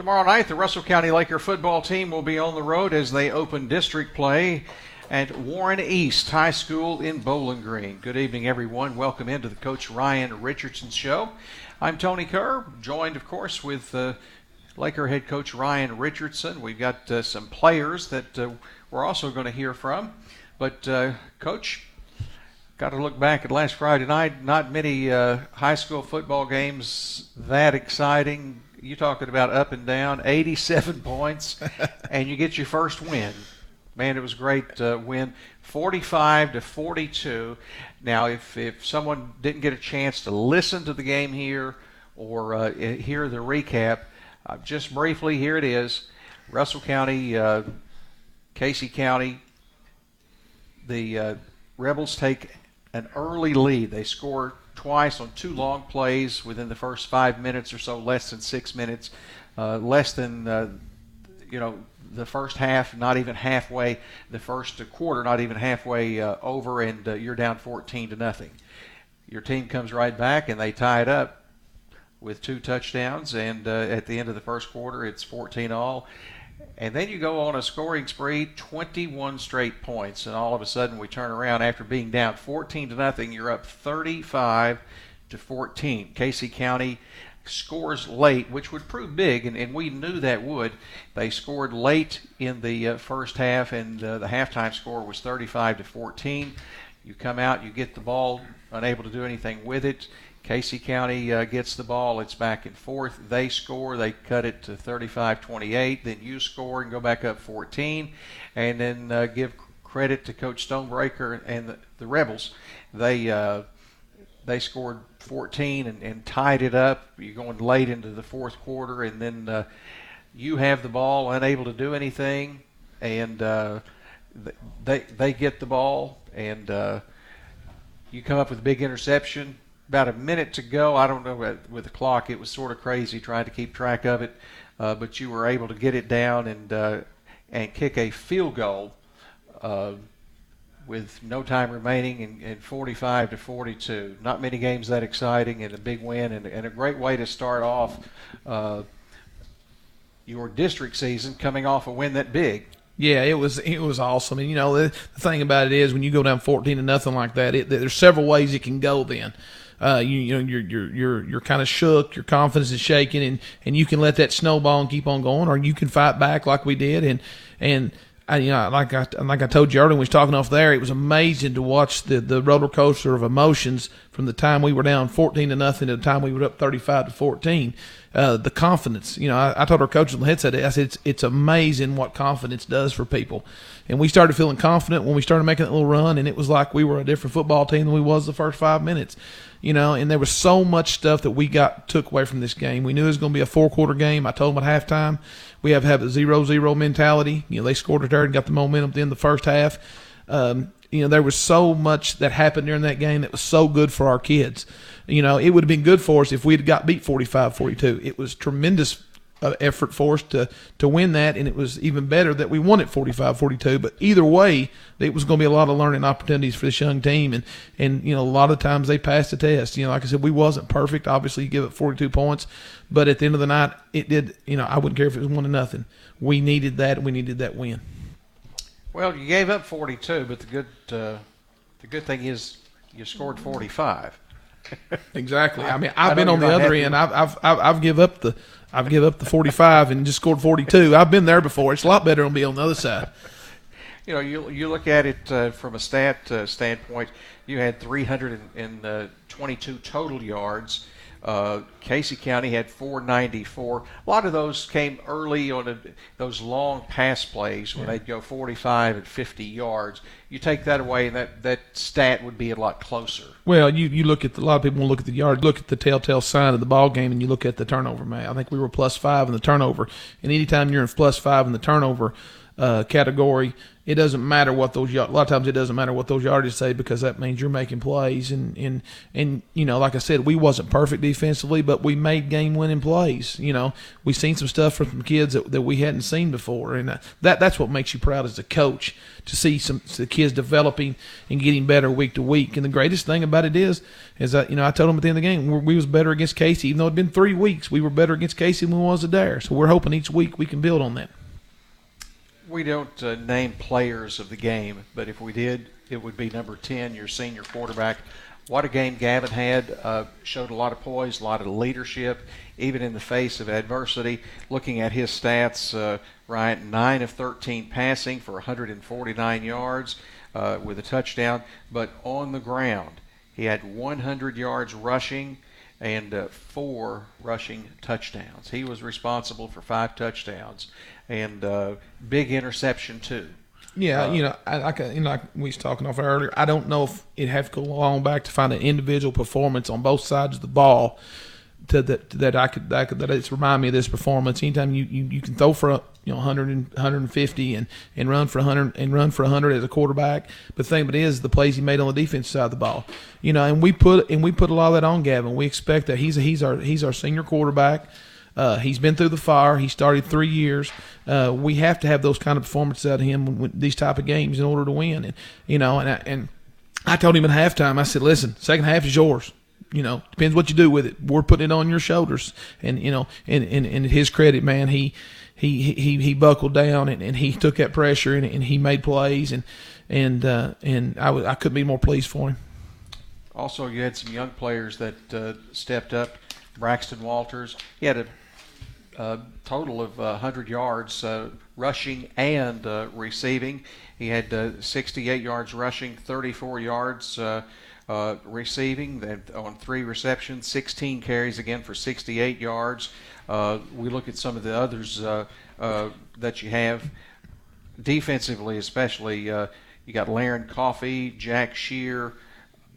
Tomorrow night, the Russell County Laker football team will be on the road as they open district play at Warren East High School in Bowling Green. Good evening, everyone. Welcome into the Coach Ryan Richardson Show. I'm Tony Kerr, joined, of course, with uh, Laker head coach Ryan Richardson. We've got uh, some players that uh, we're also going to hear from. But, uh, Coach, got to look back at last Friday night. Not many uh, high school football games that exciting you talking about up and down, 87 points, and you get your first win. Man, it was great uh, win, 45 to 42. Now, if if someone didn't get a chance to listen to the game here or uh, hear the recap, uh, just briefly, here it is: Russell County, uh, Casey County. The uh, Rebels take an early lead. They score twice on two long plays within the first five minutes or so, less than six minutes, uh, less than uh, you know the first half, not even halfway. The first quarter, not even halfway uh, over, and uh, you're down 14 to nothing. Your team comes right back and they tie it up with two touchdowns. And uh, at the end of the first quarter, it's 14 all. And then you go on a scoring spree, 21 straight points, and all of a sudden we turn around after being down 14 to nothing. You're up 35 to 14. Casey County scores late, which would prove big, and, and we knew that would. They scored late in the uh, first half, and uh, the halftime score was 35 to 14. You come out, you get the ball, unable to do anything with it. Casey County uh, gets the ball. It's back and forth. They score. They cut it to 35-28. Then you score and go back up 14. And then uh, give credit to Coach Stonebreaker and the, the Rebels. They uh, they scored 14 and, and, tied it up. You're going late into the fourth quarter, and then uh, you have the ball, unable to do anything, and uh, they they get the ball, and uh, you come up with a big interception about a minute to go. I don't know with the clock. It was sort of crazy trying to keep track of it, uh, but you were able to get it down and uh, and kick a field goal uh, with no time remaining and, and 45 to 42. Not many games that exciting and a big win and, and a great way to start off uh, your district season coming off a win that big. Yeah, it was it was awesome, and you know the, the thing about it is when you go down fourteen to nothing like that, it, there's several ways it can go. Then, uh, you, you know you're you're you're you're kind of shook, your confidence is shaking, and and you can let that snowball and keep on going, or you can fight back like we did, and and. I, you know, like I like I told you earlier when we was talking off there, it was amazing to watch the, the roller coaster of emotions from the time we were down fourteen to nothing to the time we were up thirty five to fourteen. Uh, the confidence, you know, I, I, told our coaches on the headset, I said it's it's amazing what confidence does for people. And we started feeling confident when we started making that little run, and it was like we were a different football team than we was the first five minutes you know, and there was so much stuff that we got took away from this game. We knew it was going to be a four quarter game. I told them at halftime we have to have a zero zero mentality. You know, they scored a third and got the momentum in the first half. Um, you know, there was so much that happened during that game that was so good for our kids. You know, it would have been good for us if we had got beat 45-42. It was tremendous uh, effort for us to to win that, and it was even better that we won it 45-42. But either way, it was going to be a lot of learning opportunities for this young team, and and you know a lot of times they passed the test. You know, like I said, we wasn't perfect. Obviously, you give it 42 points, but at the end of the night, it did. You know, I wouldn't care if it was one to nothing. We needed that. We needed that win. Well, you gave up 42, but the good uh, the good thing is you scored 45. exactly. I mean, I've I been on the other end. I've, I've I've I've give up the I've give up the 45 and just scored 42. I've been there before. It's a lot better to be on the other side. You know, you you look at it uh, from a stat uh, standpoint. You had 322 uh, total yards. Uh, Casey County had 494. A lot of those came early on a, those long pass plays when yeah. they'd go 45 and 50 yards. You take that away, and that, that stat would be a lot closer. Well, you, you look at the, a lot of people look at the yard, look at the telltale sign of the ball game, and you look at the turnover. Man, I think we were plus five in the turnover, and anytime you're in plus five in the turnover, uh, category, it doesn't matter what those a lot of times it doesn't matter what those yardages say because that means you're making plays. And and and you know like I said we wasn't perfect defensively but we made game winning plays you know. We seen some stuff from some kids that, that we hadn't seen before. And uh, that that's what makes you proud as a coach to see some the kids developing and getting better week to week. And the greatest thing about it is is that you know I told them at the end of the game we, was better against Casey even though it'd been three weeks we were better against Casey than we was there so we're hoping each week we can build on that we don't uh, name players of the game, but if we did, it would be number 10, your senior quarterback. What a game Gavin had. Uh, showed a lot of poise, a lot of leadership, even in the face of adversity. Looking at his stats, uh, Ryan, 9 of 13 passing for 149 yards uh, with a touchdown, but on the ground, he had 100 yards rushing and uh, four rushing touchdowns. He was responsible for five touchdowns and uh, big interception too. Yeah, uh, you know, I, I can, you know, like we was talking off earlier. I don't know if it have to go long back to find an individual performance on both sides of the ball to that that I could that, could, that it's remind me of this performance. Anytime you, you, you can throw for a, you know 100 and 150 and, and run for 100 and run for 100 as a quarterback. But the thing but is the plays he made on the defense side of the ball. You know, and we put and we put a lot of that on Gavin. We expect that he's a, he's our he's our senior quarterback. Uh, he's been through the fire. He started three years. Uh, we have to have those kind of performances out of him when, these type of games in order to win. And you know, and I, and I told him at halftime, I said, "Listen, second half is yours. You know, depends what you do with it. We're putting it on your shoulders." And you know, and and, and his credit, man, he he he he buckled down and, and he took that pressure and, and he made plays and and uh, and I, w- I couldn't be more pleased for him. Also, you had some young players that uh, stepped up. Braxton Walters, he had a a total of uh, 100 yards uh, rushing and uh, receiving. He had uh, 68 yards rushing, 34 yards uh, uh, receiving on three receptions, 16 carries again for 68 yards. we look at some of the others that you have defensively, especially. you got Laren Coffee, Jack Shear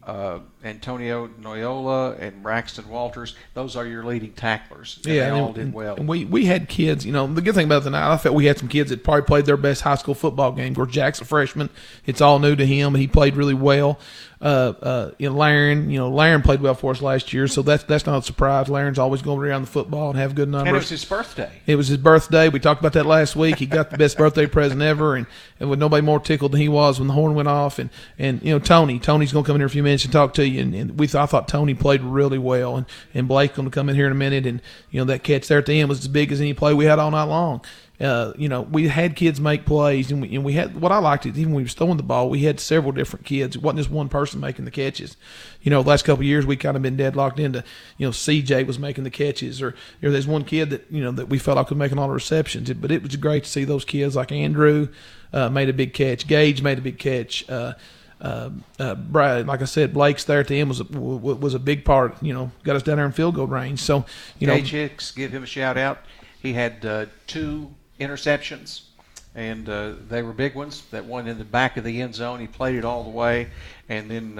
uh, Antonio Noyola and Braxton Walters. Those are your leading tacklers. yeah, they all did well. And we we had kids. You know, the good thing about the night, I felt we had some kids that probably played their best high school football game. Of course, Jack's a freshman. It's all new to him, and he played really well uh, uh, you know, Laren, you know, Laren played well for us last year, so that's that's not a surprise. Laren's always going around the football and have good numbers. And it was his birthday. It was his birthday. We talked about that last week. He got the best birthday present ever, and, and with nobody more tickled than he was when the horn went off. And and you know, Tony, Tony's going to come in here in a few minutes and talk to you. And, and we thought, I thought Tony played really well, and and Blake's going to come in here in a minute. And you know, that catch there at the end was as big as any play we had all night long uh, you know, we had kids make plays, and we, and we had what I liked is even when we was throwing the ball, we had several different kids. It wasn't just one person making the catches. You know, the last couple years we kind of been deadlocked into, you know, CJ was making the catches, or you know, there's one kid that you know that we felt like could making all the receptions. But it was great to see those kids like Andrew uh, made a big catch, Gage made a big catch. Uh, uh, uh, Brad, like I said, Blake's there at the end was a, was a big part. You know, got us down there in field goal range. So, you Gage know, Hicks, give him a shout out. He had uh, two interceptions, and uh, they were big ones. That one in the back of the end zone, he played it all the way, and then.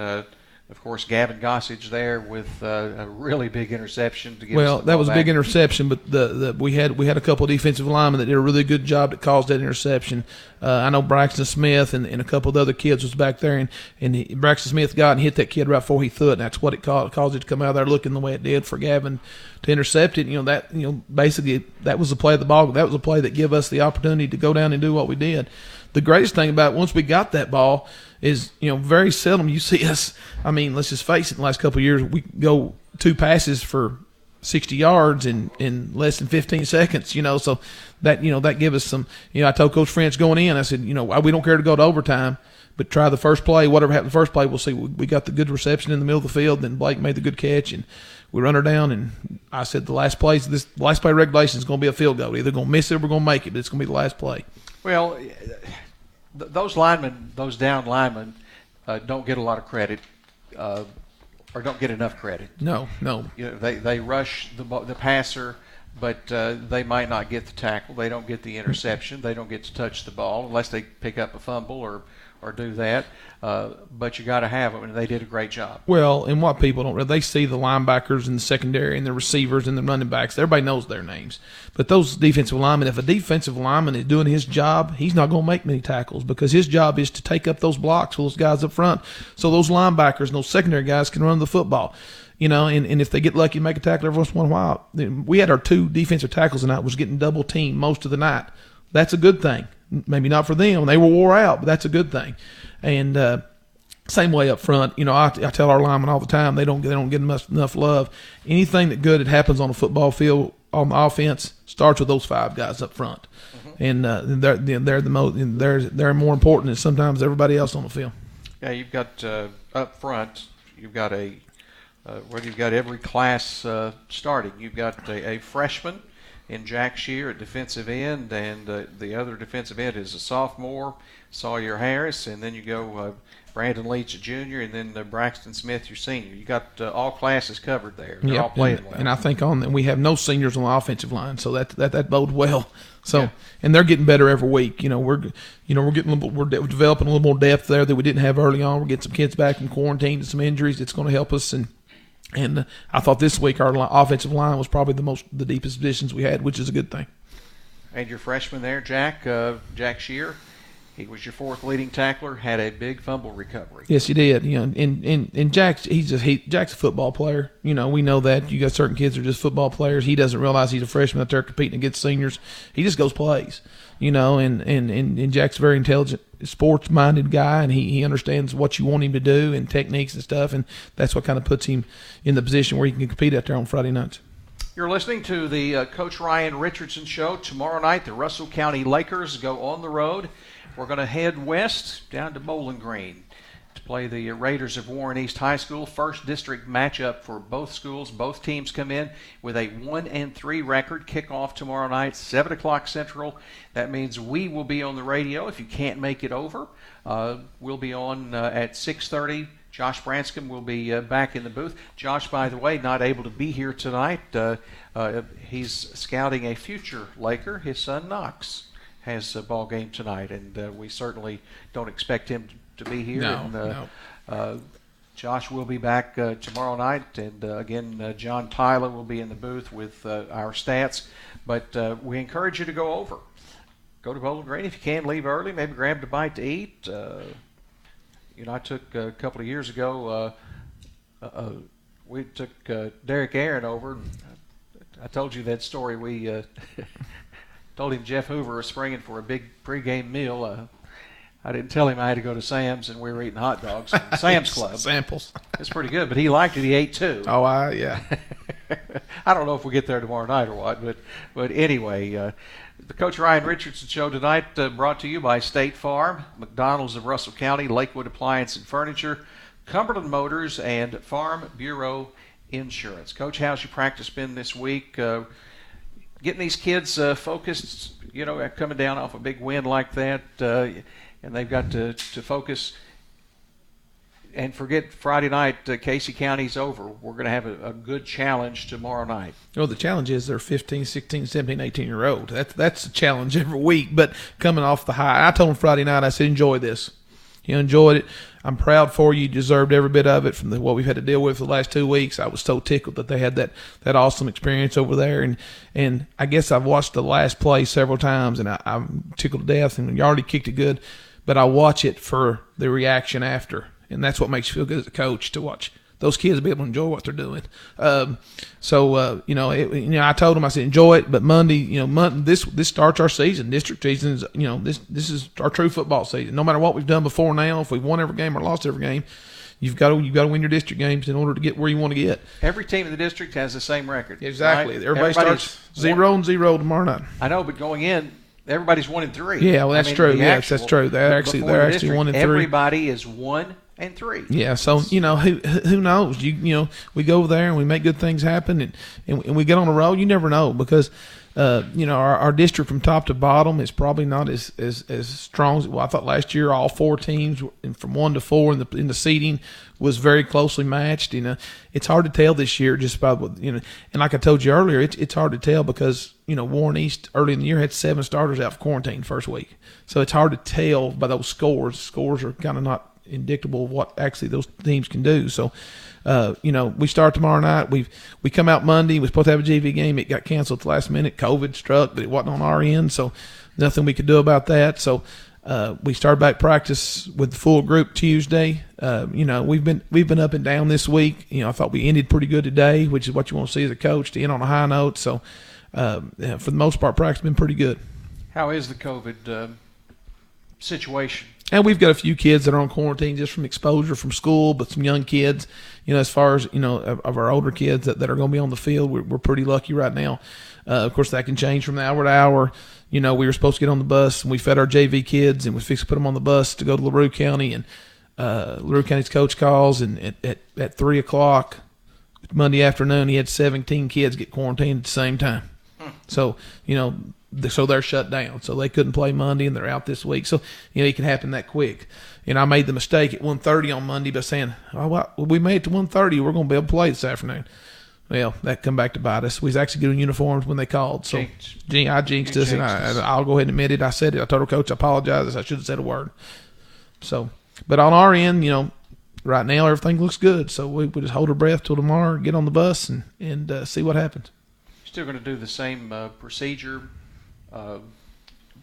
Of course, Gavin Gossage there with uh, a really big interception to get. Well, that was back. a big interception, but the, the we had we had a couple of defensive linemen that did a really good job that caused that interception. Uh, I know Braxton Smith and, and a couple of the other kids was back there, and and he, Braxton Smith got and hit that kid right before he threw it, and that's what it caused, caused it to come out there looking the way it did for Gavin to intercept it. You know that you know basically that was the play of the ball. That was a play that gave us the opportunity to go down and do what we did. The greatest thing about it, once we got that ball is you know very seldom you see us. I mean, let's just face it. In the last couple years, we go two passes for 60 yards in, in less than 15 seconds, you know, so that, you know, that give us some, you know, I told Coach French going in, I said, you know, we don't care to go to overtime, but try the first play, whatever happened the first play, we'll see. We got the good reception in the middle of the field, then Blake made the good catch, and we run her down, and I said the last play, this last play regulation is going to be a field goal. Either going to miss it or we're going to make it, but it's going to be the last play. Well, th- those linemen, those down linemen, uh, don't get a lot of credit, uh, or don't get enough credit. No, no. You know, they they rush the the passer, but uh, they might not get the tackle. They don't get the interception. They don't get to touch the ball unless they pick up a fumble or or do that. Uh, but you got to have them, and they did a great job. Well, and what people don't they see the linebackers and the secondary and the receivers and the running backs. Everybody knows their names, but those defensive linemen. If a defensive lineman is doing his job, he's not going to make many tackles because his job is to take up those blocks for those guys up front, so those linebackers and those secondary guys can run the football. You know, and, and if they get lucky and make a tackle every once in a while, we had our two defensive tackles tonight was getting double teamed most of the night. That's a good thing. Maybe not for them; they were wore out, but that's a good thing. And uh, same way up front, you know, I, I tell our linemen all the time they don't they don't get enough, enough love. Anything that good that happens on a football field on the offense starts with those five guys up front, mm-hmm. and uh, they're they're the most they're they're more important than sometimes everybody else on the field. Yeah, you've got uh, up front, you've got a uh, where you've got every class uh, starting. You've got a, a, freshman in Jack Shear at defensive end, and uh, the other defensive end is a sophomore, Sawyer Harris, and then you go uh, Brandon Leach, a junior, and then uh, Braxton Smith, your senior. You got uh, all classes covered there. They're yep. all playing and, well. And I think on we have no seniors on the offensive line, so that that that bodes well. So yeah. and they're getting better every week. You know we're you know we're getting a little, we're developing a little more depth there that we didn't have early on. We're getting some kids back from quarantine and some injuries. It's going to help us and and I thought this week our offensive line was probably the most the deepest positions we had, which is a good thing. And your freshman there, Jack uh, Jack Shear, he was your fourth leading tackler. Had a big fumble recovery. Yes, he did. You know, and and and Jack's he's just he, Jack's a football player. You know, we know that. You got certain kids that are just football players. He doesn't realize he's a freshman out there competing against seniors. He just goes plays. You know, and and and, and Jack's very intelligent sports minded guy and he, he understands what you want him to do and techniques and stuff and that's what kind of puts him in the position where he can compete out there on Friday nights. You're listening to the uh, Coach Ryan Richardson show. Tomorrow night, the Russell County Lakers go on the road. We're going to head west down to Bowling Green play the Raiders of Warren East High School. First district matchup for both schools. Both teams come in with a one and three record. Kickoff tomorrow night, seven o'clock Central. That means we will be on the radio. If you can't make it over, uh, we'll be on uh, at six thirty. Josh Branscum will be uh, back in the booth. Josh, by the way, not able to be here tonight. Uh, uh, he's scouting a future Laker, his son Knox has a ball game tonight, and uh, we certainly don't expect him to be here. No, and, uh, no. Uh, Josh will be back uh, tomorrow night, and uh, again, uh, John Tyler will be in the booth with our stats. But we encourage you to go over. Go to Bowling Green if you can. Leave early. Maybe grab a bite to eat. you know, I took a couple of years ago. we took Derek Aaron over. I told you that story. We told him Jeff Hoover was springing for a big pregame meal. Uh, I didn't tell him I had to go to Sam's and we were eating hot dogs Sam's Club. Samples. It's pretty good, but he liked it. He ate two. Oh, I yeah. I don't know if we get there tomorrow night or what, but but anyway, uh, the Coach Ryan Richardson show tonight uh, brought to you by State Farm, McDonald's of Russell County, Lakewood Appliance and Furniture, Cumberland Motors, and Farm Bureau Insurance. Coach, how's your practice been this week? Uh, getting these kids uh, focused, you know, coming down off a big win like that, uh, and they've got to, to focus and forget Friday night, uh, Casey County's over. We're going to have a, a, good challenge tomorrow night. Well, the challenge is they're 15, 16, 17, 18 year old. That's, that's a challenge every week, but coming off the high. I told them Friday night, I said, enjoy this. You enjoyed it. I'm proud for you. You deserved every bit of it from the, what we've had to deal with for the last two weeks. I was so tickled that they had that, that awesome experience over there. And, and I guess I've watched the last play several times and I, I'm tickled to death and you already kicked it good, but I watch it for the reaction after. And that's what makes you feel good as a coach to watch those kids be able to enjoy what they're doing. Um, so uh, you know, it, you know, I told them I said enjoy it, but Monday, you know, Monday, this this starts our season. District season is you know this this is our true football season. No matter what we've done before now, if we've won every game or lost every game. You've got to you've got to win your district games in order to get where you want to get. Every team in the district has the same record. Exactly. Right? Everybody Everybody's starts zero one, and zero tomorrow night. I know, but going in, everybody's one and three. Yeah, well, that's I mean, true. Yes, actual, that's true. They're actually they're the actually district, one and three. Everybody is one and three. Yeah, so you know who who knows? You you know we go there and we make good things happen and and, and we get on the road. You never know because uh, you know, our, our district from top to bottom is probably not as, as, as strong as well. I thought last year all four teams from one to four in the in the seeding was very closely matched. You know, it's hard to tell this year just by what you know, and like I told you earlier, it's it's hard to tell because you know Warren East early in the year had seven starters out for quarantine first week, so it's hard to tell by those scores. Scores are kind of not indicative of what actually those teams can do. So uh, you know, we start tomorrow night. We've we come out Monday. We're supposed to have a JV game. It got canceled at the last minute. COVID struck, but it wasn't on our end, so nothing we could do about that. So uh, we started back practice with the full group Tuesday. Uh, you know, we've been we've been up and down this week. You know, I thought we ended pretty good today, which is what you want to see as a coach to end on a high note. So, uh, for the most part, practice been pretty good. How is the COVID uh, situation? And we've got a few kids that are on quarantine just from exposure from school, but some young kids, you know, as far as, you know, of, of our older kids that, that are going to be on the field, we're, we're pretty lucky right now. Uh, of course, that can change from hour to hour. You know, we were supposed to get on the bus and we fed our JV kids and we fixed to put them on the bus to go to LaRue County. And uh, LaRue County's coach calls and at, at, at 3 o'clock Monday afternoon, he had 17 kids get quarantined at the same time. Hmm. So, you know, so they're shut down. So they couldn't play Monday, and they're out this week. So you know it can happen that quick. And I made the mistake at 1.30 on Monday by saying, "Oh, well, we made it to 1.30. We're going to be able to play this afternoon." Well, that come back to bite us. We was actually getting uniforms when they called. So Jinx. I jinxed us, and I, will go ahead and admit it. I said it. I told our coach I apologize. I should have said a word. So, but on our end, you know, right now everything looks good. So we, we just hold our breath till tomorrow, get on the bus, and and uh, see what happens. Still going to do the same uh, procedure uh,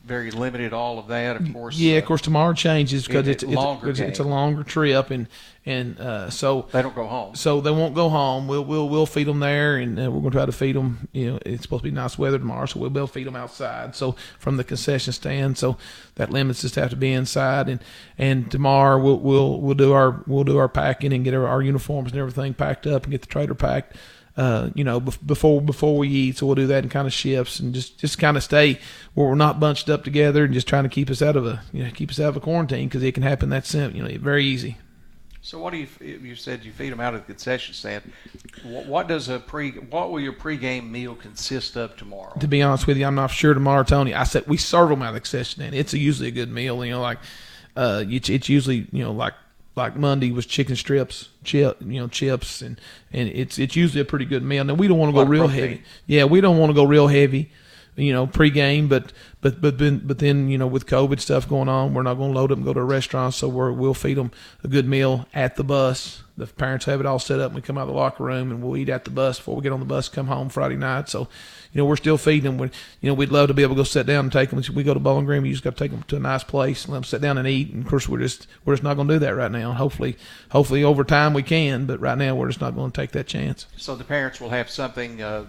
very limited. All of that, of course. Yeah, of uh, course. Tomorrow changes because it's it's, it's, it's, a longer trip, and and uh, so they don't go home. So they won't go home. We'll we'll we'll feed them there, and uh, we're going to try to feed them. You know, it's supposed to be nice weather tomorrow, so we'll be able to feed them outside. So from the concession stand, so that limits us to have to be inside, and and tomorrow we'll we'll we'll do our we'll do our packing and get our, our uniforms and everything packed up and get the trailer packed uh, you know, before before we eat. So we'll do that in kind of shifts and just just kind of stay where we're not bunched up together and just trying to keep us out of a you know keep us out of a quarantine because it can happen that simple. You know, very easy. So what do you you said you feed them out of the concession stand? What, what does a pre what will your pregame meal consist of tomorrow? To be honest with you, I'm not sure tomorrow, Tony. I said we serve them out of the concession stand. It's a, usually a good meal. You know, like uh, it's, it's usually you know like like Monday was chicken strips, chip, you know, chips, and and it's it's usually a pretty good meal. Now we don't want to go real heavy. Yeah, we don't want to go real heavy, you know, pregame. But but but then but then you know with COVID stuff going on, we're not going to load them go to a restaurant. So we're we'll feed them a good meal at the bus. The parents have it all set up. and We come out of the locker room and we'll eat at the bus before we get on the bus. Come home Friday night. So you know, we're still feeding them. We, you know, we'd love to be able to go sit down and take them. We go to Bowling Green, we just got to take them to a nice place and let them sit down and eat. And of course, we're just we're just not going to do that right now. Hopefully, hopefully over time we can, but right now we're just not going to take that chance. So the parents will have something. Uh,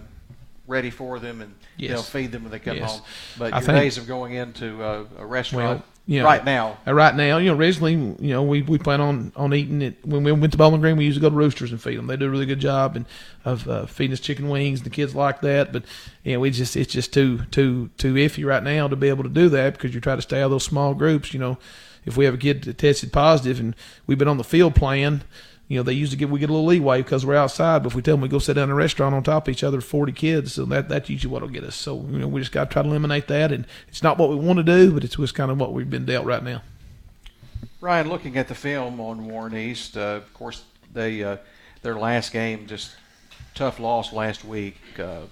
ready for them and yes. they'll feed them when they come yes. home. But I your think, days of going into a, a restaurant well, you know, right now. Uh, right now, you know, originally, you know, we, we plan on, on eating it. When we went to Bowling Green, we used to go to Roosters and feed them. They do a really good job and of uh, feeding us chicken wings. The kids like that, but you know, we just it's just too too too iffy right now to be able to do that because you try to stay out of those small groups. You know, if we have a kid that tested positive and we've been on the field playing you know, they usually get we get a little leeway because we're outside. But if we tell them we go sit down in a restaurant on top of each other, forty kids, so that that's usually what'll get us. So you know, we just got to try to eliminate that, and it's not what we want to do, but it's just kind of what we've been dealt right now. Ryan, looking at the film on Warren East, uh, of course, they uh, their last game just tough loss last week. Uh,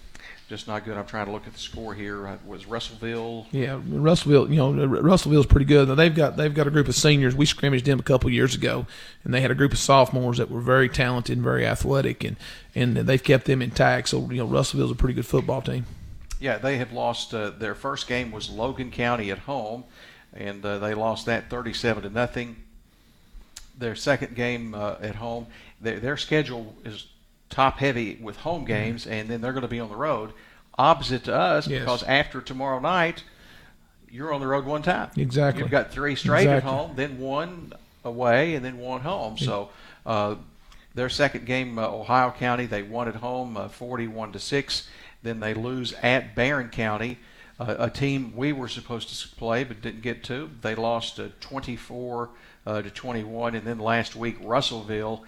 just not good. I'm trying to look at the score here. Uh, was Russellville? Yeah, Russellville. You know, Russellville's pretty good. They've got they've got a group of seniors. We scrimmaged them a couple years ago, and they had a group of sophomores that were very talented and very athletic, and and they've kept them intact. So you know, Russellville's a pretty good football team. Yeah, they have lost. Uh, their first game was Logan County at home, and uh, they lost that 37 to nothing. Their second game uh, at home, their, their schedule is top heavy with home mm-hmm. games, and then they're going to be on the road. Opposite to us, yes. because after tomorrow night, you're on the road one time. Exactly. You've got three straight exactly. at home, then one away, and then one home. So uh, their second game, uh, Ohio County, they won at home, uh, 41 to six. Then they lose at Barren County, uh, a team we were supposed to play but didn't get to. They lost uh, 24 uh, to 21, and then last week Russellville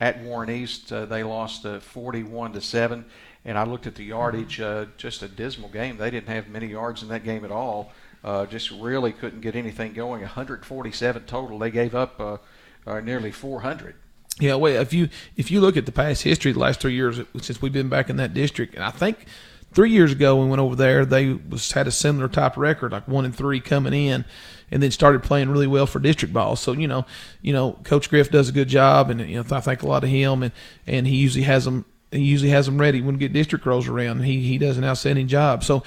at Warren East, uh, they lost uh, 41 to seven, and I looked at the yardage. Uh, just a dismal game. They didn't have many yards in that game at all. Uh, just really couldn't get anything going. 147 total. They gave up uh, uh, nearly 400. Yeah, well, if you if you look at the past history, the last three years since we've been back in that district, and I think three years ago when we went over there, they was had a similar type record, like one and three coming in, and then started playing really well for district ball. So you know, you know, Coach Griff does a good job, and you know, I thank a lot of him, and and he usually has them. He usually has them ready when we get district rolls around. He he does an outstanding job. So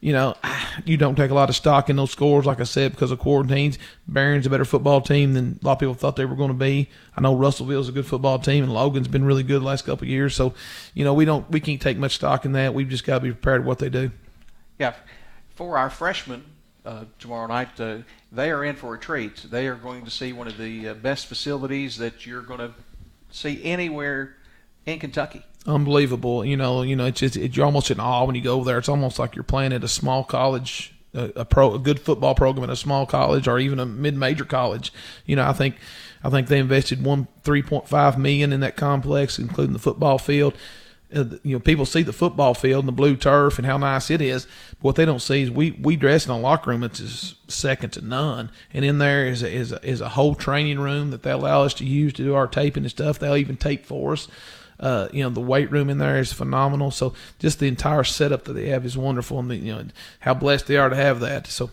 you know, you don't take a lot of stock in those scores, like I said, because of quarantines. Barren's a better football team than a lot of people thought they were going to be. I know Russellville's a good football team, and Logan's been really good the last couple of years. So, you know, we don't we can't take much stock in that. We've just got to be prepared for what they do. Yeah, for our freshmen uh, tomorrow night, uh, they are in for a treat. They are going to see one of the uh, best facilities that you're going to see anywhere in Kentucky unbelievable. You know, you know, it's, it's, you're almost in awe when you go there. It's almost like you're playing at a small college, a, a pro, a good football program at a small college, or even a mid-major college. You know, I think, I think they invested one three point five million in that complex, including the football field. Uh, you know, people see the football field and the blue turf and how nice it is. But what they don't see is we we dress in a locker room that's second to none. And in there is a, is a, is a whole training room that they allow us to use to do our taping and stuff. They'll even tape for us. Uh, you know, the weight room in there is phenomenal. So just the entire setup that they have is wonderful, and the, you know how blessed they are to have that. So.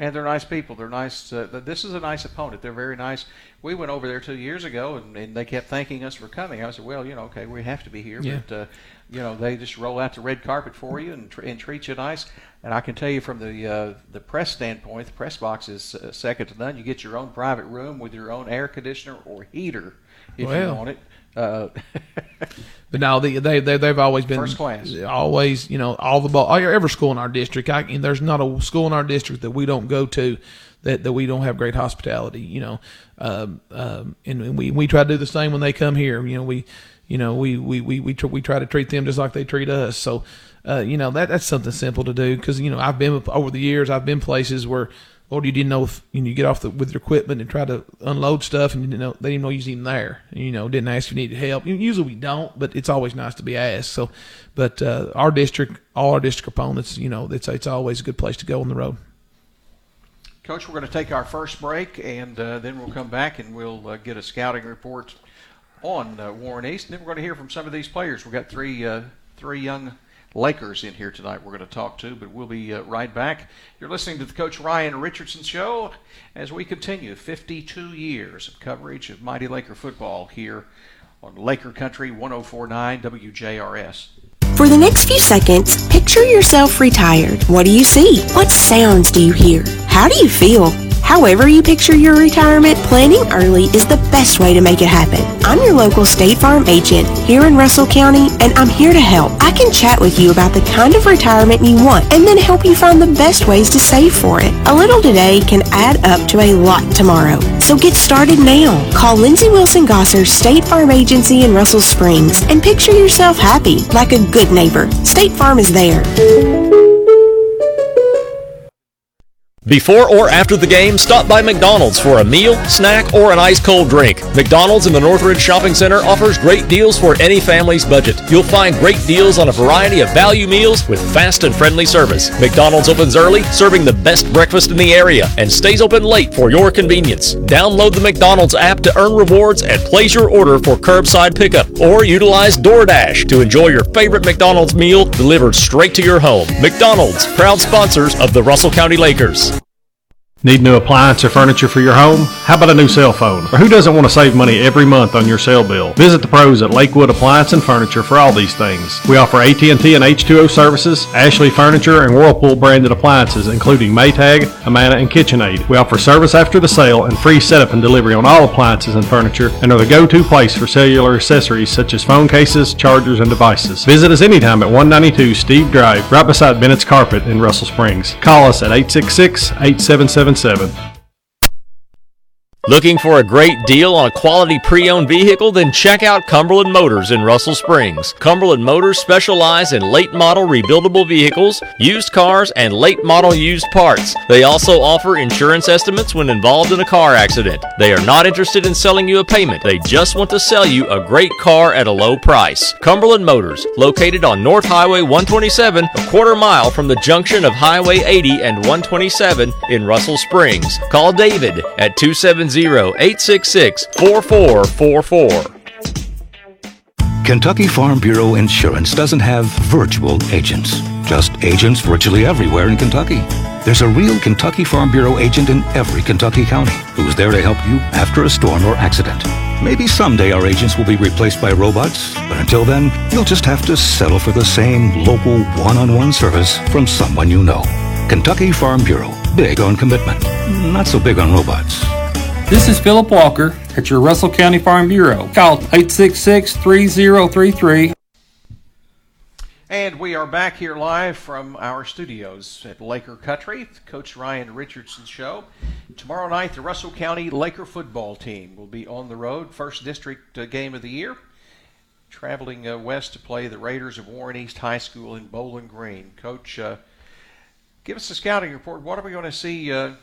And they're nice people. They're nice. Uh, this is a nice opponent. They're very nice. We went over there two years ago, and, and, they kept thanking us for coming. I said, "Well, you know, okay, we have to be here, yeah. but uh, you know, they just roll out the red carpet for you and, tr- and treat you nice." And I can tell you from the uh, the press standpoint, the press box is uh, second to none. You get your own private room with your own air conditioner or heater if well, you want it. Uh, but no, they, they they they've always been first class. Always, you know, all the ball. Every school in our district, I, there's not a school in our district that we don't go to that, that we don't have great hospitality. You know, um, um, and we we try to do the same when they come here. You know, we you know we we we we, tr- we try to treat them just like they treat us. So. Uh, you know that that's something simple to do because you know I've been over the years I've been places where or you didn't know if you, know, you get off the, with your equipment and try to unload stuff and you didn't know they didn't know you was even there. You know, didn't ask if you needed help. Usually we don't, but it's always nice to be asked. So, but uh, our district, all our district opponents, you know, it's it's always a good place to go on the road. Coach, we're going to take our first break and uh, then we'll come back and we'll uh, get a scouting report on uh, Warren East. And then we're going to hear from some of these players. We've got three uh, three young Lakers in here tonight we're going to talk to, but we'll be uh, right back. You're listening to the Coach Ryan Richardson Show as we continue 52 years of coverage of Mighty Laker football here on Laker Country 1049 WJRS. For the next few seconds, picture yourself retired. What do you see? What sounds do you hear? How do you feel? However you picture your retirement, planning early is the best way to make it happen. I'm your local State Farm agent here in Russell County, and I'm here to help. I can chat with you about the kind of retirement you want and then help you find the best ways to save for it. A little today can add up to a lot tomorrow. So get started now. Call Lindsey Wilson Gosser State Farm Agency in Russell Springs and picture yourself happy, like a good neighbor. State Farm is there. Before or after the game, stop by McDonald's for a meal, snack, or an ice cold drink. McDonald's in the Northridge Shopping Center offers great deals for any family's budget. You'll find great deals on a variety of value meals with fast and friendly service. McDonald's opens early, serving the best breakfast in the area, and stays open late for your convenience. Download the McDonald's app to earn rewards and place your order for curbside pickup, or utilize DoorDash to enjoy your favorite McDonald's meal delivered straight to your home. McDonald's, proud sponsors of the Russell County Lakers. Need new appliance or furniture for your home? How about a new cell phone? Or who doesn't want to save money every month on your cell bill? Visit the pros at Lakewood Appliance and Furniture for all these things. We offer AT&T and H2O services, Ashley Furniture, and Whirlpool branded appliances, including Maytag, Amana, and KitchenAid. We offer service after the sale and free setup and delivery on all appliances and furniture, and are the go-to place for cellular accessories such as phone cases, chargers, and devices. Visit us anytime at 192 Steve Drive, right beside Bennett's Carpet in Russell Springs. Call us at 866 877 877 Looking for a great deal on a quality pre owned vehicle? Then check out Cumberland Motors in Russell Springs. Cumberland Motors specialize in late model rebuildable vehicles, used cars, and late model used parts. They also offer insurance estimates when involved in a car accident. They are not interested in selling you a payment, they just want to sell you a great car at a low price. Cumberland Motors, located on North Highway 127, a quarter mile from the junction of Highway 80 and 127 in Russell Springs. Call David at 270 866 4444. Kentucky Farm Bureau Insurance doesn't have virtual agents, just agents virtually everywhere in Kentucky. There's a real Kentucky Farm Bureau agent in every Kentucky county who's there to help you after a storm or accident. Maybe someday our agents will be replaced by robots, but until then, you'll just have to settle for the same local one-on-one service from someone you know. Kentucky Farm Bureau, big on commitment, not so big on robots. This is Philip Walker at your Russell County Farm Bureau. Call 866 3033. And we are back here live from our studios at Laker Country, Coach Ryan Richardson Show. Tomorrow night, the Russell County Laker football team will be on the road, first district uh, game of the year, traveling uh, west to play the Raiders of Warren East High School in Bowling Green. Coach, uh, give us a scouting report. What are we going to see uh,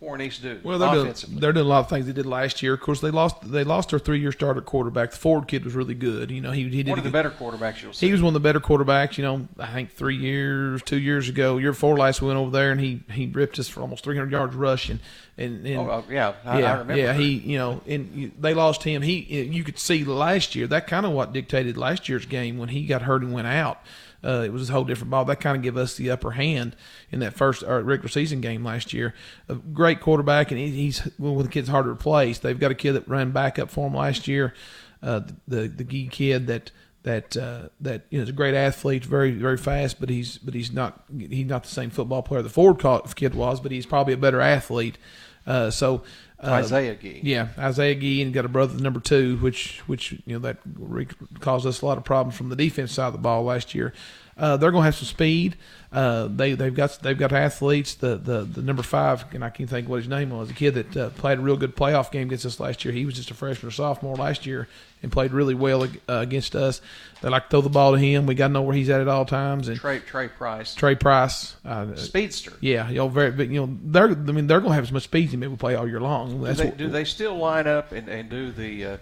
Warren East do Well, they're doing, they're doing a lot of things they did last year. Of course, they lost they lost their three year starter quarterback. The Ford kid was really good. You know, he he did one of the better quarterbacks you'll see. He was one of the better quarterbacks. You know, I think three years, two years ago, year before last, we went over there and he he ripped us for almost 300 yards rushing. And, and Oh, uh, yeah, I, yeah, I remember. yeah, he, you know, and you, they lost him. He, you could see last year that kind of what dictated last year's game when he got hurt and went out. Uh, it was a whole different ball. That kind of gave us the upper hand in that first regular season game last year. A great quarterback, and he's one of the kids hard to replace. They've got a kid that ran backup for him last year. Uh, the the Gee kid that that uh, that you know is a great athlete, very very fast, but he's but he's not he's not the same football player the Ford kid was, but he's probably a better athlete. Uh, so uh, Isaiah Gee. yeah, Isaiah Gee, and got a brother number two, which which you know that re- caused us a lot of problems from the defense side of the ball last year. Uh, they're going to have some speed. Uh, they they've got they've got athletes. The the the number five, and I can't think what his name was. A kid that uh, played a real good playoff game against us last year. He was just a freshman or sophomore last year and played really well uh, against us. They like to throw the ball to him. We got to know where he's at at all times. And Trey, Trey Price. Trey Price, uh, Speedster. yeah, you know, very, but you know, they're I mean they're going to have as much speed as they will play all year long. Do they, what, do they still line up and, and do the, uh,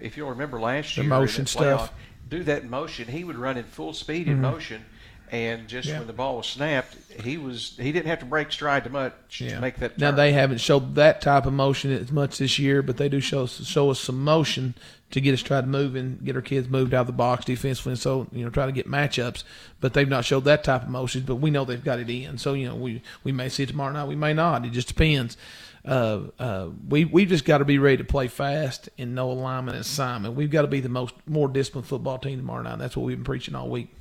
if you'll remember last The year, in motion the stuff. playoff, do that motion. He would run in full speed in motion, and just Mm-hmm. Yeah. when the ball was snapped, he was he didn't have to break stride too much to make that. Now they haven't showed that type of motion as much this year, but they do show show us some motion to get us try to move and get our kids moved out of the box defensively, and so you know try to get matchups. But they've not showed that type of motion. But we know they've got it in, so you know we we may see it tomorrow night, we may not. It just depends. Uh, uh, we we just got to be ready to play fast and no alignment and assignment. We've got to be the most more disciplined football team tomorrow night. That's what we've been preaching all week.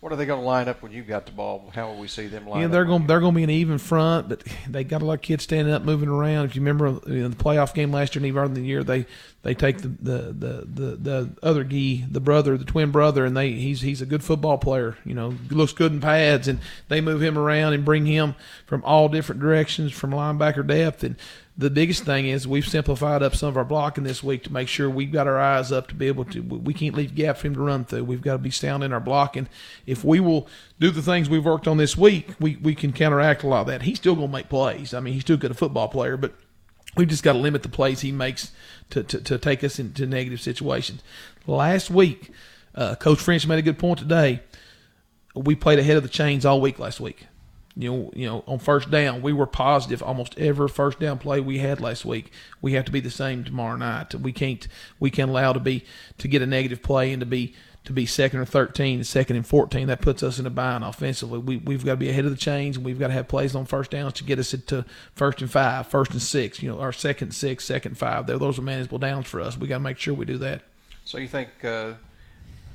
What are they going to line up when you've got the ball? How will we see them line Yeah, they're going they're going to be an even front, but they got a lot of kids standing up, moving around. If you remember you know, the playoff game last year and even earlier in the year, they they take the the the the, the other Gee, the brother, the twin brother, and they he's he's a good football player. You know, looks good in pads, and they move him around and bring him from all different directions from linebacker depth. And the biggest thing is we've simplified up some of our blocking this week to make sure we've got our eyes up to be able to. We can't leave gap for him to run through. We've got to be sound in our blocking. If we will do the things we've worked on this week, we we can counteract a lot of that. He's still going to make plays. I mean, he's still good a football player, but we've just got to limit the plays he makes to, to, to take us into negative situations. Last week, uh, Coach French made a good point today. We played ahead of the chains all week last week. You know, you know, on first down, we were positive almost every first down play we had last week. We have to be the same tomorrow night. We can't we can't allow to be to get a negative play and to be to be second or 13, second and 14. That puts us in a bind offensively. We, we've got to be ahead of the chains, and we've got to have plays on first downs to get us into first and five, first and six, you know, our second six, second five. Those those are manageable downs for us. we got to make sure we do that. So you think uh,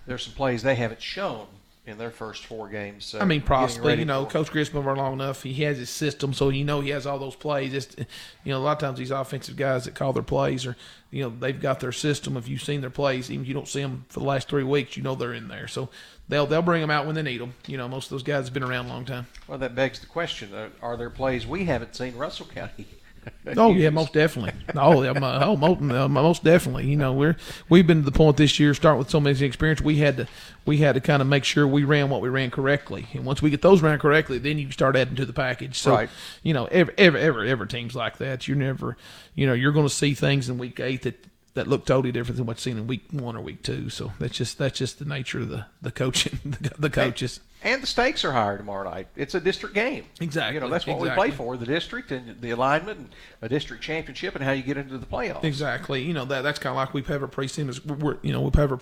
there's some plays they haven't shown in their first four games? Uh, I mean, possibly. You know, Coach Chris been long enough. He has his system, so you know he has all those plays. It's, you know, a lot of times these offensive guys that call their plays are, you know, they've got their system. If you've seen their plays, even if you don't see them for the last three weeks, you know they're in there. So they'll they'll bring them out when they need them. You know, most of those guys have been around a long time. Well, that begs the question: Are there plays we haven't seen Russell County Oh yeah, most definitely. Oh, yeah, my- oh, most, uh, most definitely. You know, we're we've been to the point this year, starting with so many experience, we had to we had to kind of make sure we ran what we ran correctly, and once we get those ran correctly, then you start adding to the package. So, Right. you know, every every every, every teams like that. You're never, you know, you're going to see things in week eight that. That look totally different than what's seen in week one or week two. So that's just that's just the nature of the the coaching, the, the coaches. And the stakes are higher tomorrow night. It's a district game. Exactly, You know, that's what we play for the district and the alignment and a district championship and how you get into the playoffs. Exactly. You know that that's kind of like we have our preseason. We're, you know we have our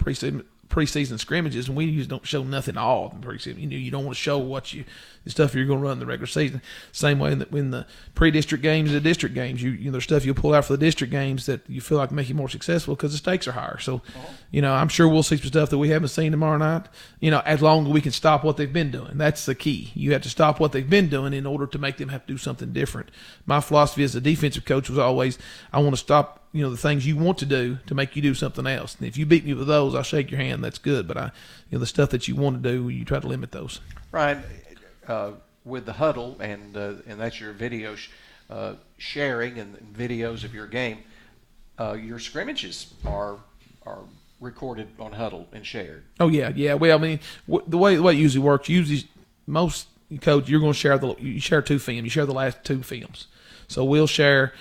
preseason scrimmages, and we usually don't show nothing at all in preseason. You know you don't want to show what you the stuff you're going to run in the regular season. Same way that when the pre-district games, the district games, you you know there's stuff you'll pull out for the district games that you feel like make you more successful because the stakes are higher. So, you know I'm sure we'll see some stuff that we haven't seen tomorrow night. You know as long as we can stop what they've been doing. That's the key. You have to stop what they've been doing in order to make them have to do something different. My philosophy as a defensive coach was always I want to stop you know the things you want to do to make you do something else. And if you beat me with those, I'll shake your hand. That's good. But I, you know, the stuff that you want to do, you try to limit those. Ryan, uh, with the Hudl and uh, and that's your video sh- uh, sharing and videos of your game, uh, your scrimmages are are recorded on Hudl and shared. Oh yeah, yeah. Well, I mean, w- the way the way it usually works, usually most coach you're going to share the you share two films. You share the last two films. So we'll share.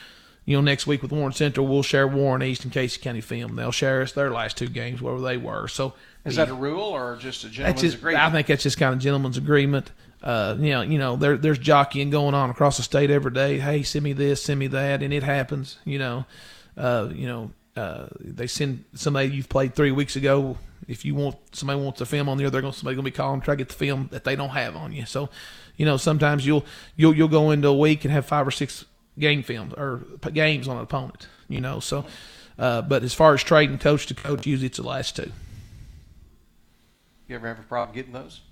You know, next week with Warren Central, we'll share Warren East and Casey County film. They'll share us their last two games, wherever they were. So Is that a rule or just a gentleman's just, agreement? I think that's just kind of gentleman's agreement. Uh, you know, you know, there, there's jockeying going on across the state every day. Hey, send me this, send me that, and it happens. You know, uh, you know, uh, they send somebody you've played three weeks ago. If you want somebody wants a film on there, they're going somebody going to be calling try to get the film that they don't have on you. So, you know, sometimes you'll you'll you'll go into a week and have five or six game films or games on an opponent. You know, so. Uh, but as far as trading coach to coach, usually it's the last two. you ever have a problem getting those?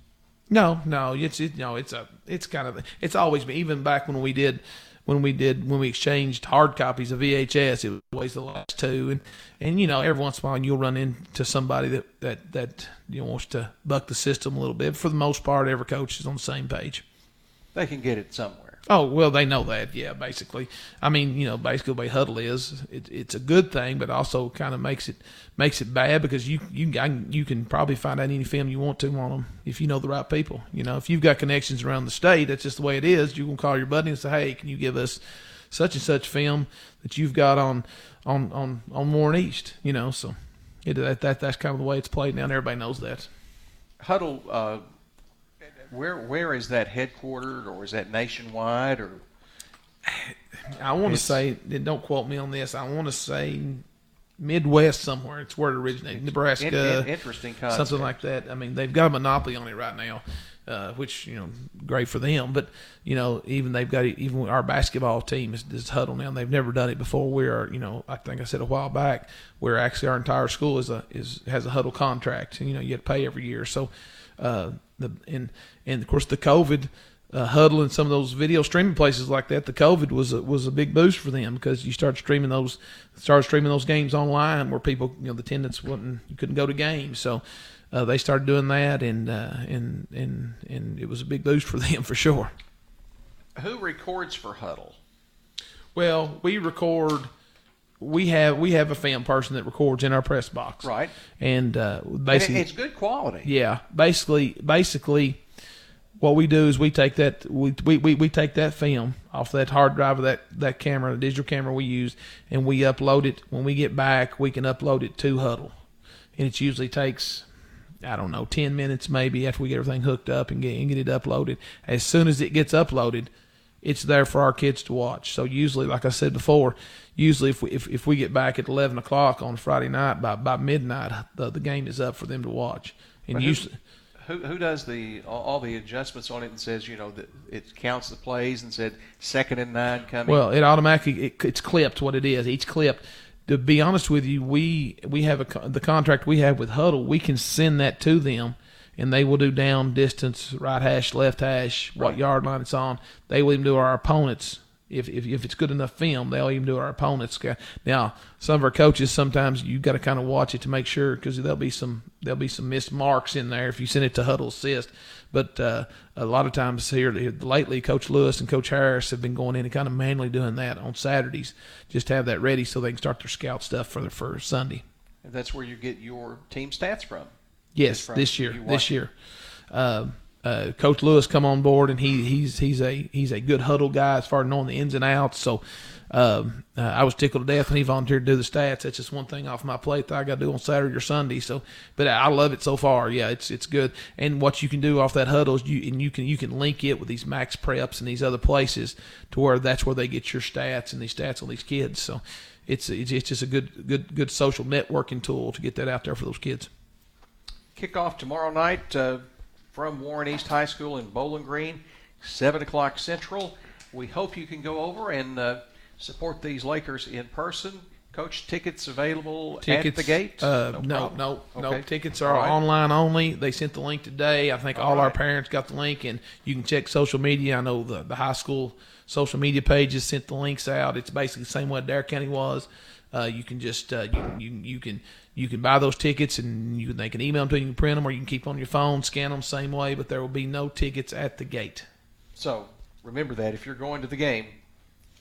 No, no, it's it, no, it's a it's kind of it's always been even back when we did when we did when we exchanged hard copies of VHS, it was always the last two, and and you know every once in a while you'll run into somebody that that that you know wants to buck the system a little bit. For the most part, every coach is on the same page. They can get it somewhere. Oh well, they know that. Yeah, basically. I mean, you know, basically the way Hudl is, it, it's a good thing, but also kind of makes it makes it bad because you you can- you can probably find out any film you want to on them if you know the right people. You know, if you've got connections around the state, that's just the way it is. You can call your buddy and say, hey, can you give us such and such film that you've got on on on on Warren East? You know, so it, that, that that's kind of the way it's played now, and everybody knows that. Hudl, uh, where where is that headquartered or is that nationwide or I want to say, don't quote me on this. I want to say Midwest somewhere. It's where it originated, Nebraska, in- in- interesting concept. something like that. I mean, they've got a monopoly on it right now, uh, which you know, great for them. But you know, even they've got even our basketball team is, is Hudl now. and They've never done it before. We are, you know, I think I said a while back, where actually our entire school is a is has a Hudl contract. And, You know, you have to pay every year. So, uh, the and and of course the COVID uh, Hudl and some of those video streaming places like that, the COVID was a, was a big boost for them because you started streaming those started streaming those games online where people you know the attendance wasn't you couldn't go to games so uh, they started doing that and uh, and and and it was a big boost for them for sure. who records for Hudl? Well, we record. We have we have a film person that records in our press box, Right. And uh, And basically, it's good quality. Yeah, basically, basically, what we do is we take that we, we, we, we take that film off that hard drive of that that camera, the digital camera we use, and we upload it. When we get back, we can upload it to Hudl, and it usually takes. I don't know, ten minutes maybe after we get everything hooked up and get and get it uploaded. As soon as it gets uploaded, it's there for our kids to watch. So usually, like I said before, usually if we if, if we get back at eleven o'clock on Friday night by by midnight, the the game is up for them to watch. And But usually, Who, who does the all, all the adjustments on it and says you know that it counts the plays and said second and nine coming? Well, it automatically it, it's clipped what it is. Each clip. To be honest with you, we we have a the contract we have with Hudl. We can send that to them, and they will do down distance, right hash, left hash, what Right. yard line it's on. They will even do our opponents if, if, if it's good enough film, they'll even do our opponents. Now, some of our coaches sometimes you got to kind of watch it to make sure because there'll be some there'll be some missed marks in there if you send it to Hudl Assist. But uh, a lot of times here lately, Coach Lewis and Coach Harris have been going in and kind of manually doing that on Saturdays, just to have that ready so they can start their scout stuff for the for Sunday. And that's where you get your team stats from. Yes, from this year. This year. Uh, uh, Coach Lewis come on board, and he he's he's a he's a good Hudl guy as far as knowing the ins and outs. So um, uh, I was tickled to death when he volunteered to do the stats. That's just one thing off my plate that I got to do on Saturday or Sunday. So, but I love it so far. Yeah, it's it's good. And what you can do off that Hudl is you and you can you can link it with these MaxPreps and these other places to where that's where they get your stats and these stats on these kids. So it's it's, it's just a good good good social networking tool to get that out there for those kids. Kickoff tomorrow night. Uh from Warren East High School in Bowling Green, 7 o'clock Central. We hope you can go over and uh, support these Lakers in person. Coach, tickets available tickets, at the gate? Uh, no, no, no, okay. no. Tickets are right. online only. They sent the link today. I think all, all right. our parents got the link, and you can check social media. I know the, the high school social media pages sent the links out. It's basically the same way Adair County was. Uh, you can just uh, you, you you can you can buy those tickets and you they can email them to you, you can print them, or you can keep them on your phone, scan them same way. But there will be no tickets at the gate. So remember that if you're going to the game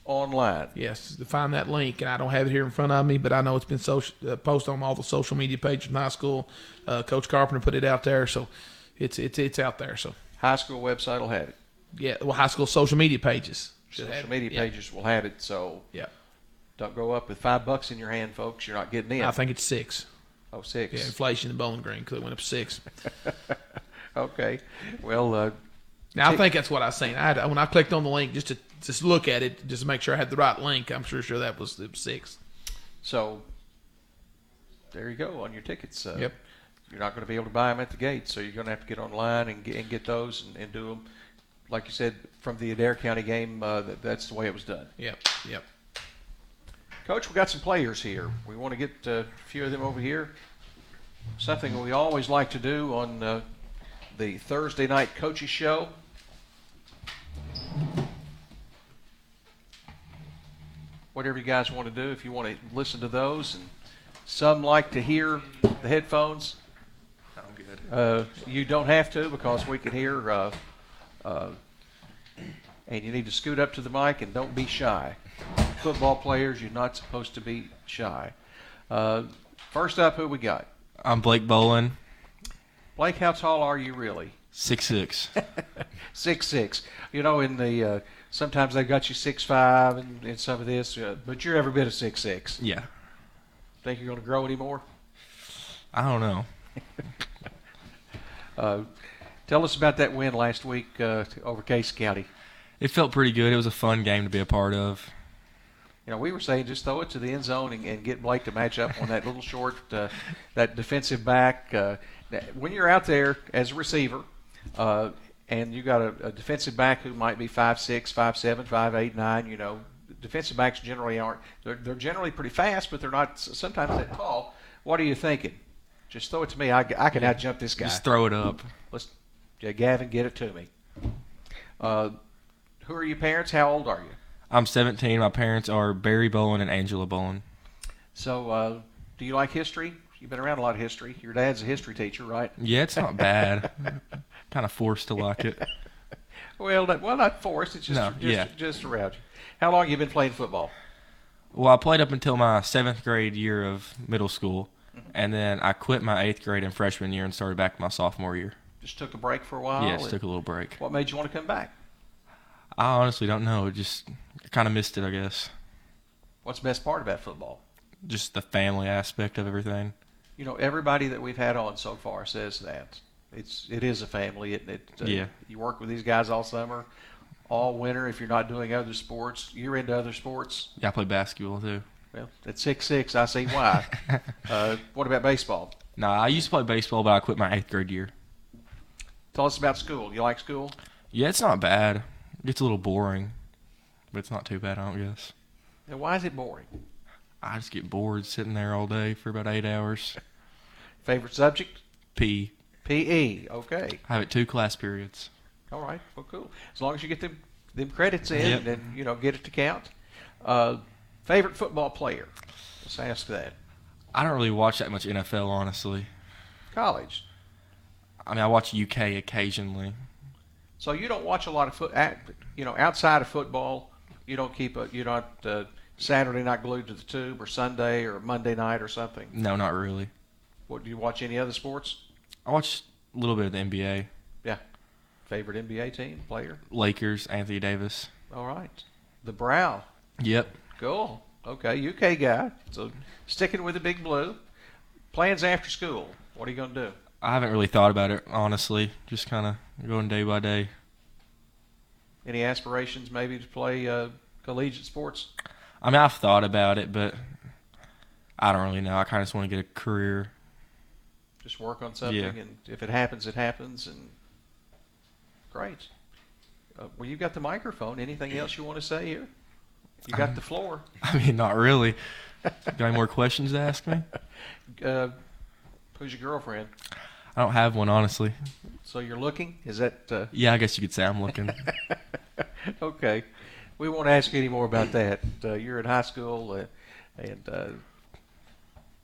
online. Yes, to find that link, and I don't have it here in front of me, but I know it's been social, uh, posted on all the social media pages in high school. Uh, Coach Carpenter put it out there, so it's it's it's out there. So high school website will have it. Yeah, well, high school social media pages. Social media pages will have it. So yeah. Don't go up with five bucks in your hand, folks. You're not getting in. I think it's six. Oh, six. Yeah, inflation in Bowling Green because it went up six. okay. Well, uh, now I think that's what I seen. I had, when I clicked on the link just to just look at it, just to make sure I had the right link. I'm sure sure that was, was six. So there you go on your tickets. Uh, yep. You're not going to be able to buy them at the gate, so you're going to have to get online and get, and get those and, and do them. Like you said, from the Adair County game, uh, that, that's the way it was done. Yep. Yep. Coach, we got some players here. We want to get uh, a few of them over here. Something we always like to do on uh, the Thursday night coaches show. Whatever you guys want to do, if you want to listen to those, and some like to hear the headphones. I'm good. Uh, you don't have to because we can hear. Uh, uh, and you need to scoot up to the mic and don't be shy football players, you're not supposed to be shy. Uh, first up, who we got? I'm Blake Bolin. Blake, how tall are you really? Six six. six six. You know, in the uh, sometimes they've got you six five and, and some of this, uh, but you're every bit of six six. Yeah. Think you're going to grow anymore? I don't know. uh, tell us about that win last week uh, over Casey County. It felt pretty good. It was a fun game to be a part of you know, we were saying just throw it to the end zone and, and get Blake to match up on that little short, uh, that defensive back. Uh, when you're out there as a receiver, uh, and you got a, a defensive back who might be five six, five seven, five eight, nine. You know, defensive backs generally aren't. They're, they're generally pretty fast, but they're not sometimes that tall. What are you thinking? Just throw it to me. I, I can out jump this guy. Just throw it up. Let's, yeah, Gavin, get it to me. Uh, who are your parents? How old are you? I'm 17. My parents are Barry Bowen and Angela Bowen. So, uh, do you like history? You've been around a lot of history. Your dad's a history teacher, right? Yeah, it's not bad. kind of forced to like it. well, not, well, not forced. It's just no, just, yeah. just around you. How long have you been playing football? Well, I played up until my seventh grade year of middle school, mm-hmm. and then I quit my eighth grade and freshman year and started back my sophomore year. Just took a break for a while. Yes, took a little break. What made you want to come back? I honestly don't know. It just kind of missed it, I guess. What's the best part about football? Just the family aspect of everything. You know, everybody that we've had on so far says that it's it is a family. It, it uh, yeah. You work with these guys all summer, all winter. If you're not doing other sports, you're into other sports. Yeah, I play basketball too. Well, at six six, I see why. uh, what about baseball? No, I used to play baseball, but I quit my eighth grade year. Tell us about school. You like school? Yeah, it's not bad. It gets a little boring, but it's not too bad, I don't guess. And why is it boring? I just get bored sitting there all day for about eight hours. Favorite subject? P. PE. Okay. I have it two class periods. All right. Well, cool. As long as you get them them credits in Yep. and you know get it to count. Uh, favorite football player? Let's ask that. I don't really watch that much NFL, honestly. College. I mean, I watch UK occasionally. So you don't watch a lot of foot, you know, outside of football. You don't keep a, you don't uh, Saturday night glued to the tube or Sunday or Monday night or something. No, not really. What do you watch any other sports? I watch a little bit of the NBA. Yeah. Favorite NBA team player? Lakers, Anthony Davis. All right. The Brow. Yep. Cool. Okay, UK guy. So sticking with the big blue. Plans after school. What are you going to do? I haven't really thought about it, honestly. Just kind of going day by day. Any aspirations maybe to play uh, collegiate sports? I mean, I've thought about it, but I don't really know. I kind of just want to get a career. Just work on something, Yeah. and if it happens, it happens. And great. Uh, well, you've got the microphone. Anything else you want to say here? You got the floor. I mean, not really. Got any more questions to ask me? Uh, who's your girlfriend? I don't have one, honestly. So you're looking? Is that uh, Yeah, I guess you could say I'm looking. okay? We won't ask any more about that. Uh, you're in high school, uh, and uh,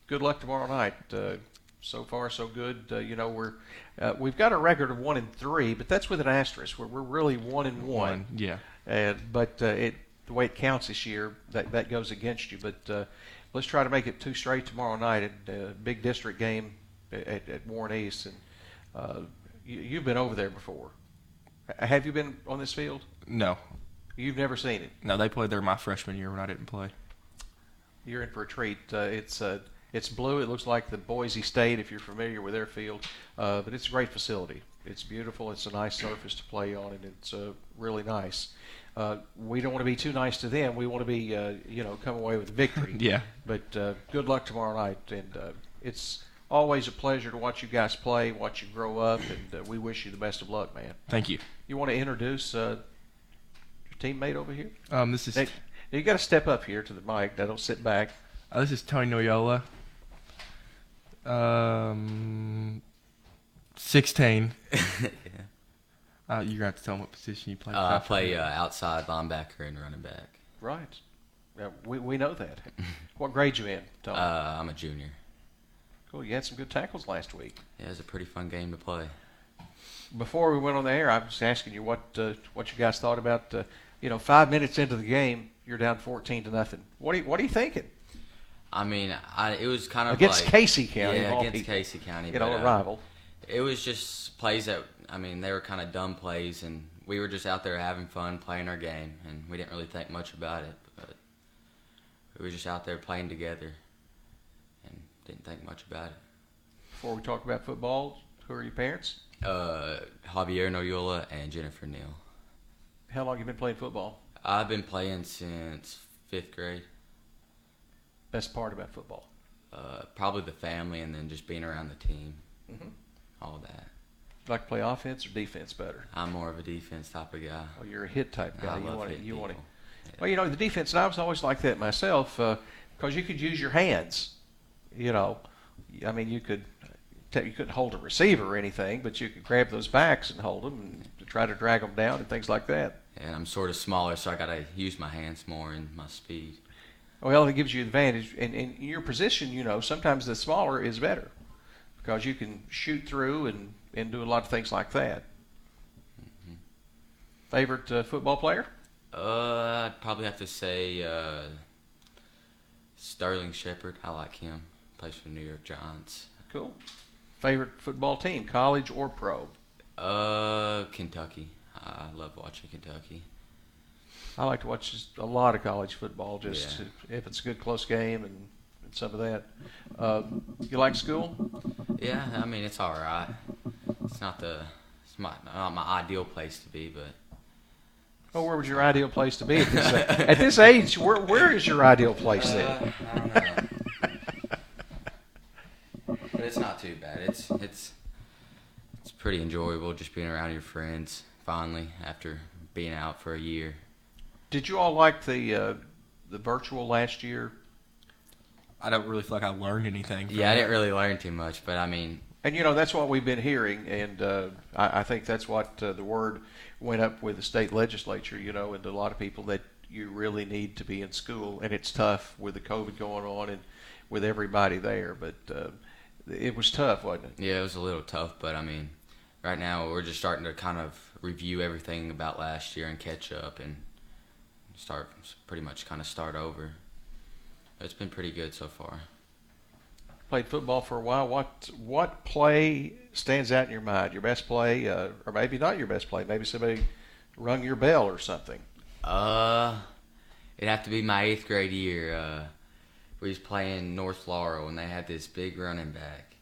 good luck tomorrow night. Uh, so far, so good. Uh, you know, we're uh, we've got a record of one and three, but that's with an asterisk. We're, we're really one and one. Yeah. And but uh, it the way it counts this year, that that goes against you. But uh, let's try to make it two straight tomorrow night uh, big district game at, at Warren East. And uh, you, you've been over there before. H- Have you been on this field? No. You've never seen it. No, they played there my freshman year when I didn't play. You're in for a treat. Uh, it's uh, it's blue. It looks like the Boise State if you're familiar with their field, uh, but it's a great facility. It's beautiful. It's a nice surface to play on, and it's uh, really nice. Uh, we don't want to be too nice to them. We want to be, uh, you know, come away with victory. Yeah. But uh, good luck tomorrow night, and uh, it's always a pleasure to watch you guys play, watch you grow up, and uh, we wish you the best of luck, man. Thank you. You want to introduce uh, your teammate over here? Um, this is Hey, you got to step up here to the mic. Now, don't sit back. uh, this is Tony Noyola. Um, sixteen. Uh, you're gonna have to tell him what position you play. Uh, I play uh, outside linebacker and running back. Right. Yeah, we, we know that. what grade you in, Tony? Uh, I'm a junior. Cool. You had some good tackles last week. Yeah, it was a pretty fun game to play. Before we went on the air, I was asking you what uh, what you guys thought about. Uh, you know, five minutes into the game, you're down 14 to nothing. What are you, what are you thinking I mean, I, it was kind of against like, Casey County? Yeah, against people. Casey County. You know, a uh, rival. It was just plays that I mean they were kind of dumb plays, and we were just out there having fun playing our game, and we didn't really think much about it. But we were just out there playing together, didn't think much about it. Before we talk about football, who are your parents? Uh, Javier Noyola and Jennifer Neal. How long you been playing football? I've been playing since fifth grade. Best part about football? Uh, probably the family, and then just being around the team, Mhm. all that. You like to play offense or defense better? I'm more of a defense type of guy. Oh, you're a hit type guy. I you love want to, hitting you want to. people. Well, you know the defense, and I was always like that myself because you could use your hands. You know, I mean, you could you couldn't hold a receiver or anything, but you could grab those backs and hold them and try to drag them down and things like that. And I'm sort of smaller, so I got to use my hands more and my speed. Well, it gives you advantage, and in your position, you know, sometimes the smaller is better because you can shoot through and and do a lot of things like that. Favorite uh, football player? Uh, I'd probably have to say uh, Sterling Shepard. I like him. Plays for the New York Giants. Cool. Favorite football team, college or pro? Uh, Kentucky. I love watching Kentucky. I like to watch just a lot of college football, just Yeah. to, if it's a good close game and, and some of that. Uh, you like school? Yeah, I mean it's all right. It's not the it's my, not my ideal place to be, but Oh, where would your ideal place to be at this, at this age? Where where is your ideal place then? Uh, I don't know. But it's not too bad. It's it's it's pretty enjoyable just being around your friends finally after being out for a year. Did you all like the uh, the virtual last year? I don't really feel like I learned anything. from Yeah, I didn't really learn too much, but I mean, And you know that's what we've been hearing, and uh, I, I think that's what uh, the word went up with the state legislature. You know, and a lot of people that you really need to be in school, and it's tough with the COVID going on and with everybody there. But uh, it was tough, wasn't it? Yeah, it was a little tough, but I mean, right now we're just starting to kind of review everything about last year and catch up and start pretty much kind of start over. It's been pretty good so far. Played football for a while. What what play stands out in your mind? Your best play, uh, or maybe not your best play? Maybe somebody rung your bell or something. Uh, it'd have to be my eighth grade year. Uh, we was playing North Laurel and they had this big running back,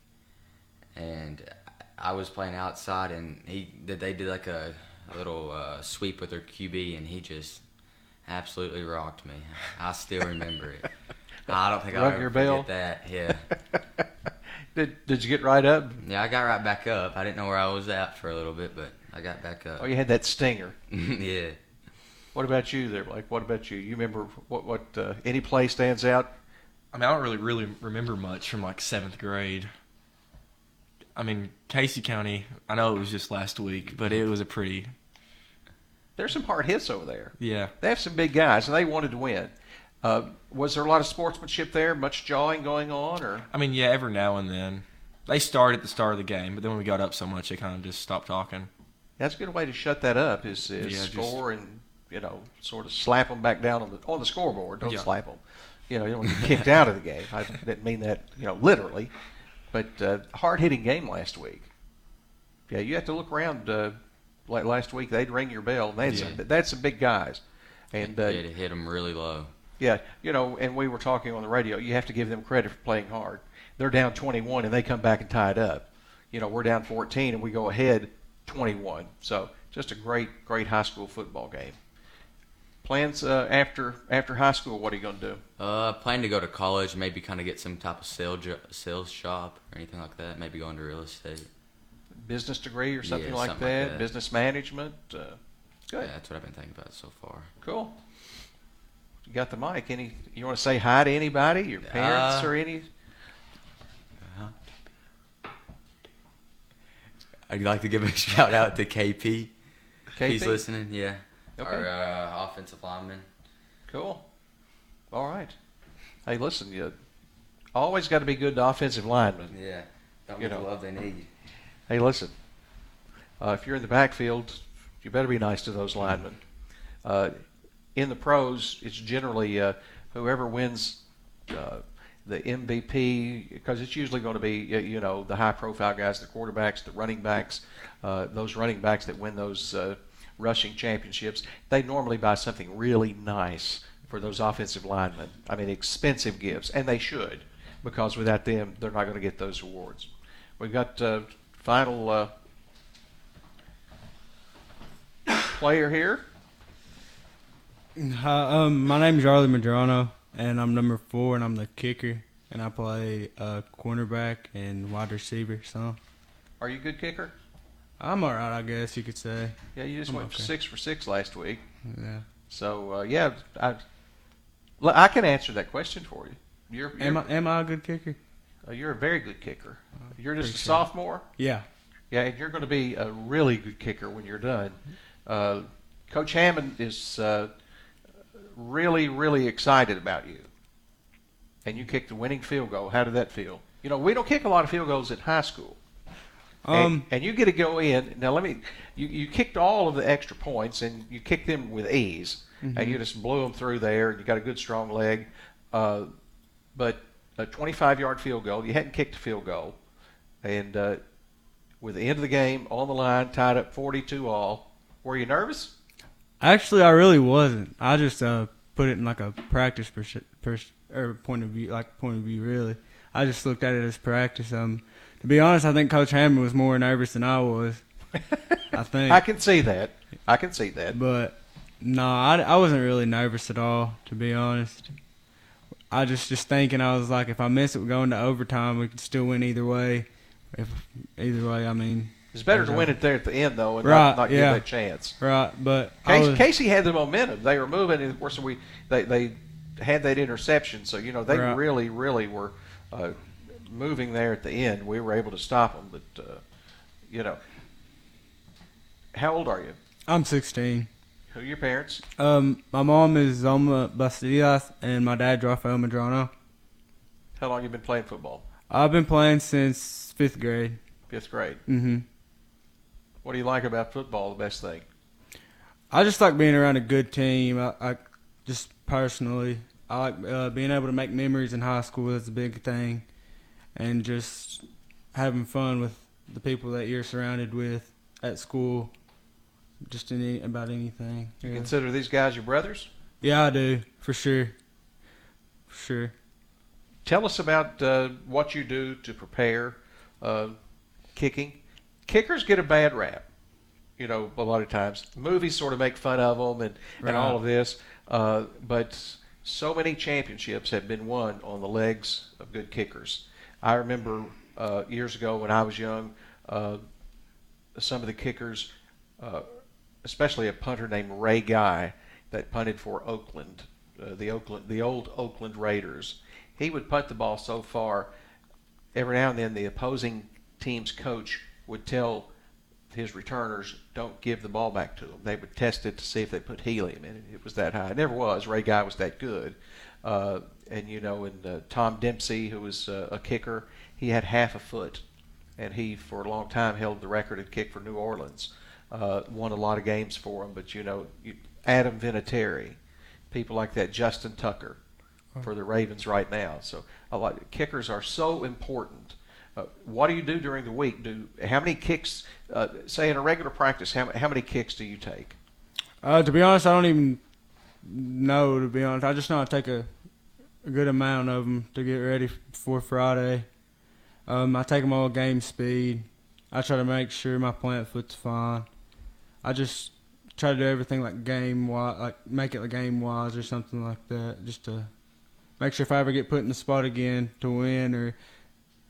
and I was playing outside and he they did like a, a little uh, sweep with their QB and he just absolutely rocked me. I still remember it. I don't think I'll ever your bell? forget that. Yeah. Did Did you get right up? Yeah, I got right back up. I didn't know where I was at for a little bit, but I got back up. Oh, you had that stinger. yeah. What about you there, Blake? What about you? You remember what what uh, any play stands out? I mean, I don't really really remember much from like seventh grade. I mean, Casey County. I know it was just last week, but it was a pretty There's some hard hits over there. yeah. They have some big guys, and they wanted to win. Uh, was there a lot of sportsmanship there? Much jawing going on, or I mean, yeah, every now and then they start at the start of the game, but then when we got up so much, they kind of just stopped talking. that's a good way to shut that up. Is, is Yeah, just- score and you know sort of slap them back down on the on the scoreboard. Don't Yeah. slap them. You know, you don't get kicked out of the game. I didn't mean that you know literally, but uh, hard hitting game last week. Yeah, you have to look around. Uh, like last week, they'd ring your bell. And that's Yeah. that's some big guys, and uh, hit them really low. Yeah, you know, and we were talking on the radio. You have to give them credit for playing hard. They're down 21 and they come back and tie it up. You know, we're down 14 and we go ahead 21. So just a great, great high school football game. Plans uh, after after high school? What are you going to do? Uh, plan to go to college, maybe kind of get some type of sales jo- sales shop or anything like that. Maybe go into real estate. Business degree or something Yeah, like something like that? that. Business management. Uh, good, Yeah, that's what I've been thinking about so far. cool. You got the mic. Any? You want to say hi to anybody? Your parents Uh, or any? I'd like to give a shout out to KP. KP? He's listening. Yeah, Okay. our uh, offensive lineman. Cool. All right. Hey, listen, you always got to be good to offensive linemen. Yeah, don't You get the know. love they need. Hey, listen. Uh, if you're in the backfield, you better be nice to those linemen. Uh, in the pros, it's generally uh, whoever wins uh, the MVP because it's usually going to be you know the high-profile guys, the quarterbacks, the running backs, uh, those running backs that win those uh, rushing championships. They normally buy something really nice for those offensive linemen. I mean, expensive gifts, and they should because without them, they're not going to get those awards. We've got uh, final uh, player here. Hi, um, my name's Charlie Madrano, and I'm number four, and I'm the kicker, and I play uh, cornerback and wide receiver. So Are you a good kicker? I'm all right, I guess you could say. Yeah, you just I'm went okay. six for six last week. Yeah. So uh, yeah, I can answer that question for you. You're you're, Am I am I a good kicker? uh, you're a very good kicker. You're just a it. sophomore. Yeah. Yeah, and you're going to be a really good kicker when you're done. Uh, Coach Hammond is uh, really, really excited about you. And you kicked the winning field goal. How did that feel? You know, we don't kick a lot of field goals in high school. And- Um. and, you get to go in. Now, let me. You, you kicked all of the extra points, and you kicked them with ease, and you just blew them through there. And you got a good strong leg, uh, but a 25-yard field goal. You hadn't kicked a field goal, and uh, with the end of the game on the line, tied up 42 all. Were you nervous? Actually, I really wasn't. I just uh, put it in like a practice pers- pers- or point of view, like point of view. Really, I just looked at it as practice. Um, to be honest, I think Coach Hammond was more nervous than I was. I think. I can see that. I can see that. But no, I, I wasn't really nervous at all, to be honest. I just just thinking I was like, if I miss it, we're going to overtime. We could still win either way. If either way, I mean, It's better to win it there at the end, though, and Right, not, not yeah. give that chance. right? But Casey, was, Casey had the momentum. They were moving, and of course, we they, they had that interception. So you know they Right. really, really were uh, moving there at the end. We were able to stop them, but uh, you know, how old are you? I'm 16. Who are your parents? Um, my mom is Zoma Bastidas and my dad Rafael Madrano. How long you been playing football? I've been playing since fifth grade. Fifth grade. Mm-hmm. What do you like about football? The best thing? I just like being around a good team. I, I just personally, I like uh, being able to make memories in high school. That's a big thing, and just having fun with the people that you're surrounded with at school. Just any about anything. You yeah. consider these guys your brothers? Yeah, I do for sure. For sure. Tell us about uh, what you do to prepare uh, kicking. Kickers get a bad rap, you know, a lot of times. Movies sort of make fun of them and, Right. and all of this, uh, but so many championships have been won on the legs of good kickers. I remember uh, years ago when I was young, uh, some of the kickers, uh, especially a punter named Ray Guy that punted for Oakland, uh, the Oakland, the old Oakland Raiders. He would punt the ball so far. Every now and then, the opposing team's coach would tell his returners, "Don't give the ball back to them." They would test it to see if they put helium in it. It was that high. It never was. Ray Guy was that good. And you know, and uh, Tom Dempsey, who was uh, a kicker, he had half a foot, and he for a long time held the record at kick for New Orleans. Uh, won a lot of games for him, but you know, you, Adam Vinatieri, people like that, Justin Tucker, for the Ravens right now. So a lot kickers are so important. Uh, what do you do during the week? Do how many kicks? Uh, say in a regular practice, how, how many kicks do you take? Uh, to be honest, I don't even know. To be honest, I just know I take a, a good amount of them to get ready for Friday. Um, I take them all game speed. I try to make sure my plant foot's fine. I just try to do everything like game wise, like make it like game wise or something like that, just to make sure if I ever get put in the spot again to win or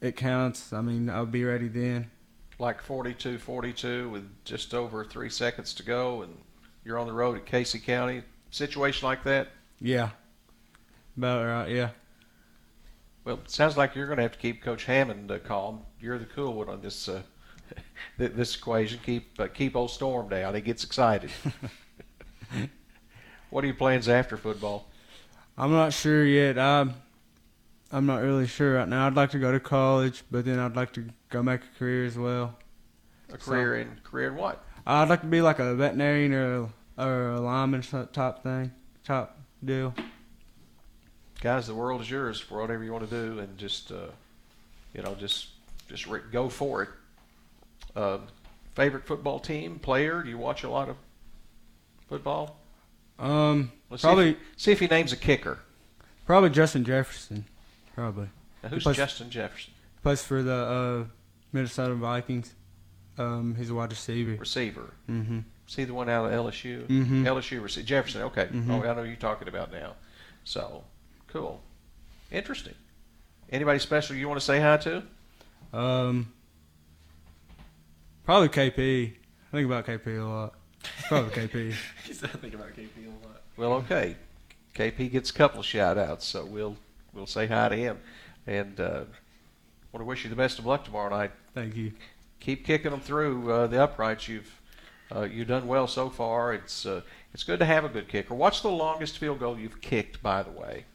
it counts. I mean, I'll be ready then. Like 42-42 with just over three seconds to go, and you're on the road at Casey County. Situation like that. Yeah, about right. Yeah. Well, it sounds like you're going to have to keep Coach Hammond uh, calm. You're the cool one on this uh, this equation. Keep uh, keep old Storm down. He gets excited. what are your plans after football? I'm not sure yet. I'm I'm not really sure right now. I'd like to go to college, but then I'd like to go make a career as well. A career in career in what? I'd like to be like a veterinarian or a, or a lineman type thing, type deal. Guys, the world is yours for whatever you want to do, and just uh, you know, just just re- go for it. Uh, favorite football team, player? Do you watch a lot of football? Um, Let's probably see if, see if he names a kicker. probably Justin Jefferson. Probably Now, who's Plus- Justin Jefferson? plays for the uh, Minnesota Vikings. Um, he's a wide receiver. Receiver. Mm-hmm. See the one out of LSU? Mhm. LSU receiver. Jefferson. Okay. Mhm. Oh, I know who you're talking about now. So, cool. Interesting. Anybody special you want to say hi to? Um, probably KP. I think about KP a lot. Probably KP. He's thinking about KP a lot. Well, okay. KP gets a couple of shout outs, so we'll we'll say hi to him. And uh, want to wish you the best of luck tomorrow night. Thank you. Keep kicking them through uh, the uprights. You've uh, you've done well so far. It's uh, it's good to have a good kicker. What's the longest field goal you've kicked, by the way?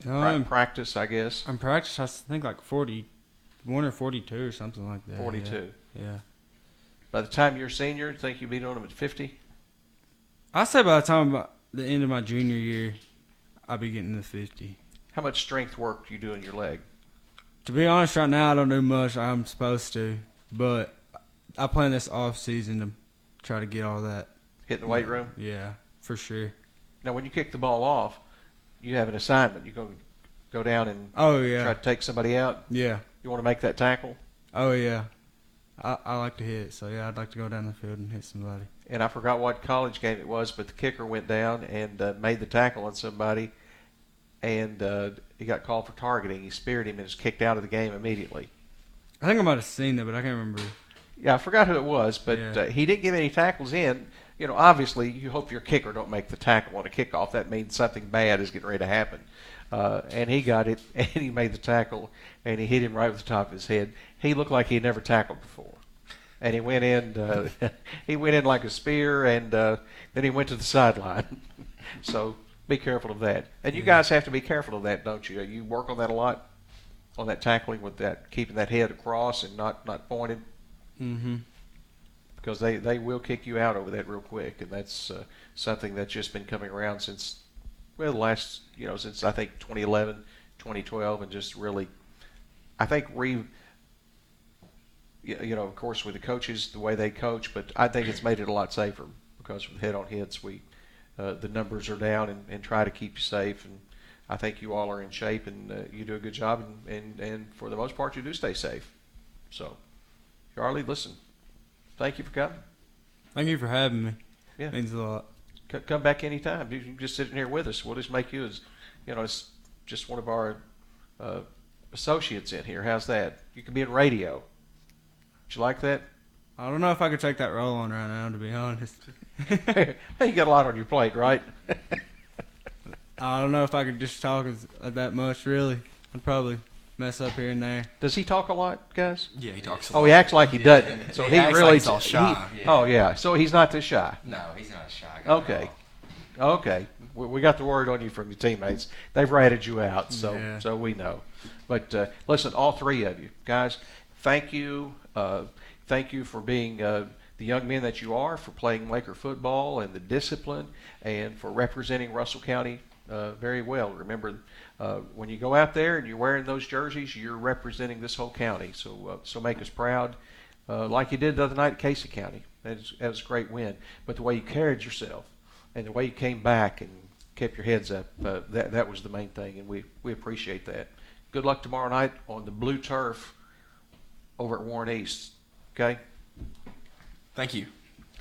Pra- Um, practice, I guess. in practice, I think like forty-one or forty-two or something like that. 42. Yeah. By the time you're a senior, think you'll be doing them at 50? I say by the time about the end of my junior year, I'll be getting the fifty. How much strength work do you do in your leg? To be honest, right now I don't do much. I'm supposed to, but I plan this off season to try to get all that. Hit the weight room? Yeah, for sure. Now, when you kick the ball off, you have an assignment. You go go down and Oh yeah. try to take somebody out. Yeah. You want to make that tackle? Oh yeah. I I like to hit, so yeah, I'd like to go down the field and hit somebody. And I forgot what college game it was, but the kicker went down and uh, made the tackle on somebody, and uh, he got called for targeting. He speared him and was kicked out of the game immediately. I think I might have seen that, but I can't remember. Yeah, I forgot who it was, but Yeah. uh, he didn't give any tackles in. You know, obviously, you hope your kicker don't make the tackle on a kickoff. That means something bad is getting ready to happen. uh, and he got it, and he made the tackle, and he hit him right with the top of his head. He looked like he had never tackled before, and he went in. Uh, he went in like a spear, and uh, then he went to the sideline. so be careful of that. And you guys have to be careful of that, don't you? You work on that a lot, on that tackling with that, keeping that head across and not not pointed. Mm-hmm. Because they, they will kick you out over that real quick, and that's uh, something that's just been coming around since well the last you know since I think 2011, 2012, and just really, I think re you know of course with the coaches the way they coach, but I think it's made it a lot safer because with head on hits we uh, the numbers are down and, and try to keep you safe. And I think you all are in shape and uh, you do a good job. And, and, and for the most part, you do stay safe. So, Charlie, listen, thank you for coming. Thank you for having me. Yeah. Means a lot. C- come back anytime. You can just sit in here with us. We'll just make you as, you know, it's just one of our uh, associates in here. How's that? You can be in radio. Would you like that? I don't know if I could take that role on right now, to be honest. hey, you got a lot on your plate, right? I don't know if I could just talk as, uh, that much, really. I'd probably mess up here and there. Does he talk a lot, guys? Yeah, he talks a lot. Oh, he acts like he Yeah. doesn't. So He he, acts really like he's all shy, he- yeah. Oh yeah. So he's not this shy. No, he's not a shy guy. Okay. Okay. We, we got the word on you from your teammates. They've ratted you out, so Yeah. so we know. But uh, listen, all three of you guys, thank you. Uh, thank you for being uh, the young men that you are, for playing Laker football and the discipline, and for representing Russell County uh, very well. Remember, uh, when you go out there and you're wearing those jerseys, you're representing this whole county. So uh, so make us proud, uh, like you did the other night at Casey County. That was, that was a great win. But the way you carried yourself and the way you came back and kept your heads up, uh, that that was the main thing, and we we appreciate that. Good luck tomorrow night on the blue turf over at Warren East. Okay. Thank you.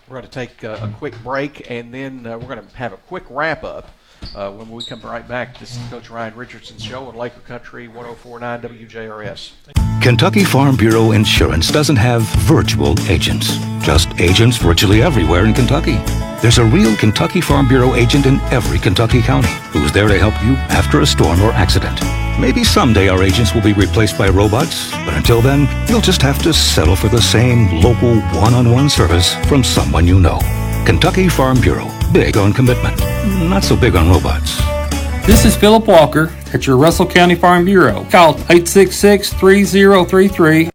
We're going to take uh, a quick break, and then uh, we're going to have a quick wrap up. Uh, when we come right back, this is Coach Ryan Richardson's show on Laker Country 1049 WJRS. Kentucky Farm Bureau Insurance doesn't have virtual agents, just agents virtually everywhere in Kentucky. There's a real Kentucky Farm Bureau agent in every Kentucky county who's there to help you after a storm or accident. Maybe someday our agents will be replaced by robots, but until then, you'll just have to settle for the same local one-on-one service from someone you know. Kentucky Farm Bureau, big on commitment, not so big on robots. This is Philip Walker at your Russell County Farm Bureau. Call 866 3033.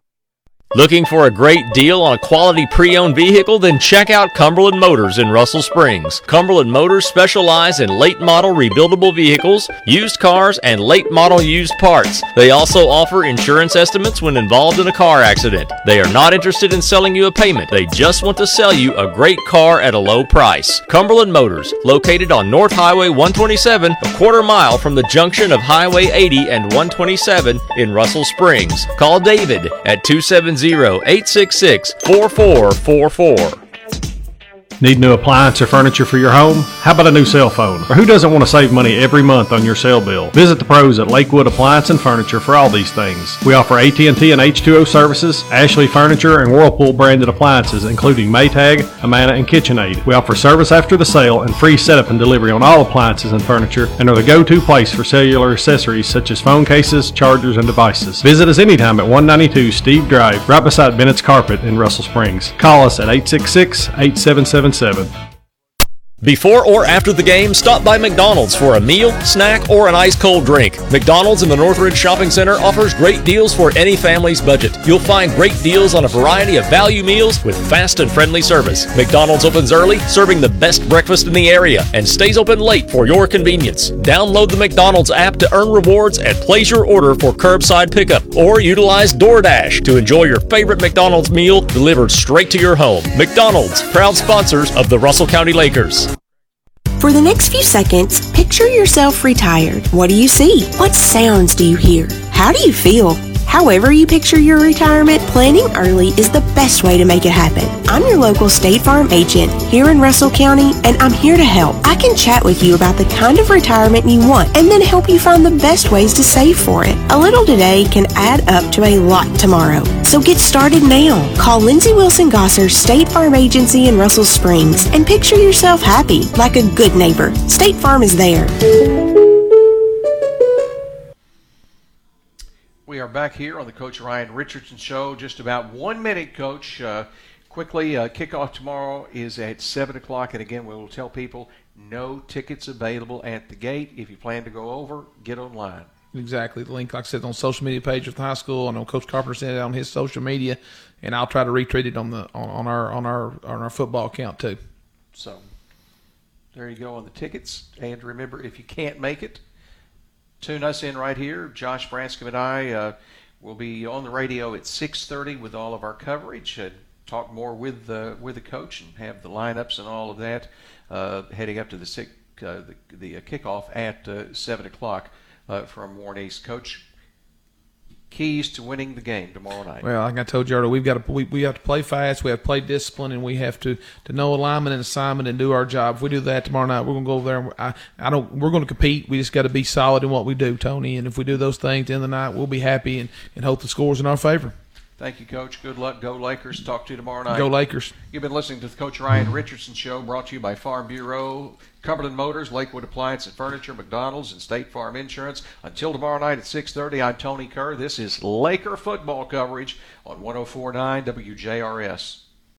Looking for a great deal on a quality pre-owned vehicle? Then check out Cumberland Motors in Russell Springs. Cumberland Motors specialize in late model rebuildable vehicles, used cars, and late model used parts. They also offer insurance estimates when involved in a car accident. They are not interested in selling you a payment. They just want to sell you a great car at a low price. Cumberland Motors, located on North Highway 127, a quarter mile from the junction of Highway 80 and 127 in Russell Springs. Call David at 270 866 4444. Need new appliance or furniture for your home? How about a new cell phone? Or who doesn't want to save money every month on your cell bill? Visit the pros at Lakewood Appliance and Furniture for all these things. We offer AT&T and H2O services, Ashley Furniture, and Whirlpool branded appliances, including Maytag, Amana, and KitchenAid. We offer service after the sale and free setup and delivery on all appliances and furniture, and are the go-to place for cellular accessories such as phone cases, chargers, and devices. Visit us anytime at 192 Steve Drive, right beside Bennett's Carpet in Russell Springs. Call us at 866-8777. Before or after the game, stop by McDonald's for a meal, snack, or an ice cold drink. McDonald's in the Northridge Shopping Center offers great deals for any family's budget. You'll find great deals on a variety of value meals with fast and friendly service. McDonald's opens early, serving the best breakfast in the area, and stays open late for your convenience. Download the McDonald's app to earn rewards and place your order for curbside pickup, or utilize DoorDash to enjoy your favorite McDonald's meal delivered straight to your home. McDonald's, proud sponsors of the Russell County Lakers. For the next few seconds, picture yourself retired. What do you see? What sounds do you hear? How do you feel? However you picture your retirement, planning early is the best way to make it happen. I'm your local State Farm agent here in Russell County, and I'm here to help. I can chat with you about the kind of retirement you want and then help you find the best ways to save for it. A little today can add up to a lot tomorrow. So get started now. Call Lindsey Wilson Gosser State Farm Agency in Russell Springs and picture yourself happy, like a good neighbor. State Farm is there. Are back here on the Coach Ryan Richardson Show. Just about one minute, Coach. Uh, quickly, uh, kickoff tomorrow is at 7 o'clock. And again, we will tell people no tickets available at the gate. If you plan to go over, get online. Exactly. The link, like I said, on social media page of the high school. I know Coach Carpenter sent it on his social media, and I'll try to retweet it on the on, on our on our on our football account too. So there you go on the tickets. And remember, if you can't make it, tune us in right here. Josh Branscum and I uh, will be on the radio at 6:30 with all of our coverage. talk more with the with the coach and have the lineups and all of that. Uh, heading up to the, uh, the, the kickoff at seven o'clock uh, from Warren East. Coach, keys to winning the game tomorrow night? Well, like I told you earlier, we've got to we, we have to play fast, we have to play discipline, and we have to to know alignment and assignment and do our job. If we do that tomorrow night, we're gonna go over there. And I I don't we're gonna compete. We just got to be solid in what we do, Tony. And if we do those things in the night, we'll be happy and, and hope the scores in our favor. Thank you, Coach. Good luck. Go Lakers. Talk to you tomorrow night. Go Lakers. You've been listening to the Coach Ryan Richardson Show, brought to you by Farm Bureau, Cumberland Motors, Lakewood Appliance and Furniture, McDonald's, and State Farm Insurance. Until tomorrow night at 6:30, I'm Tony Kerr. This is Laker football coverage on 104.9 WJRS.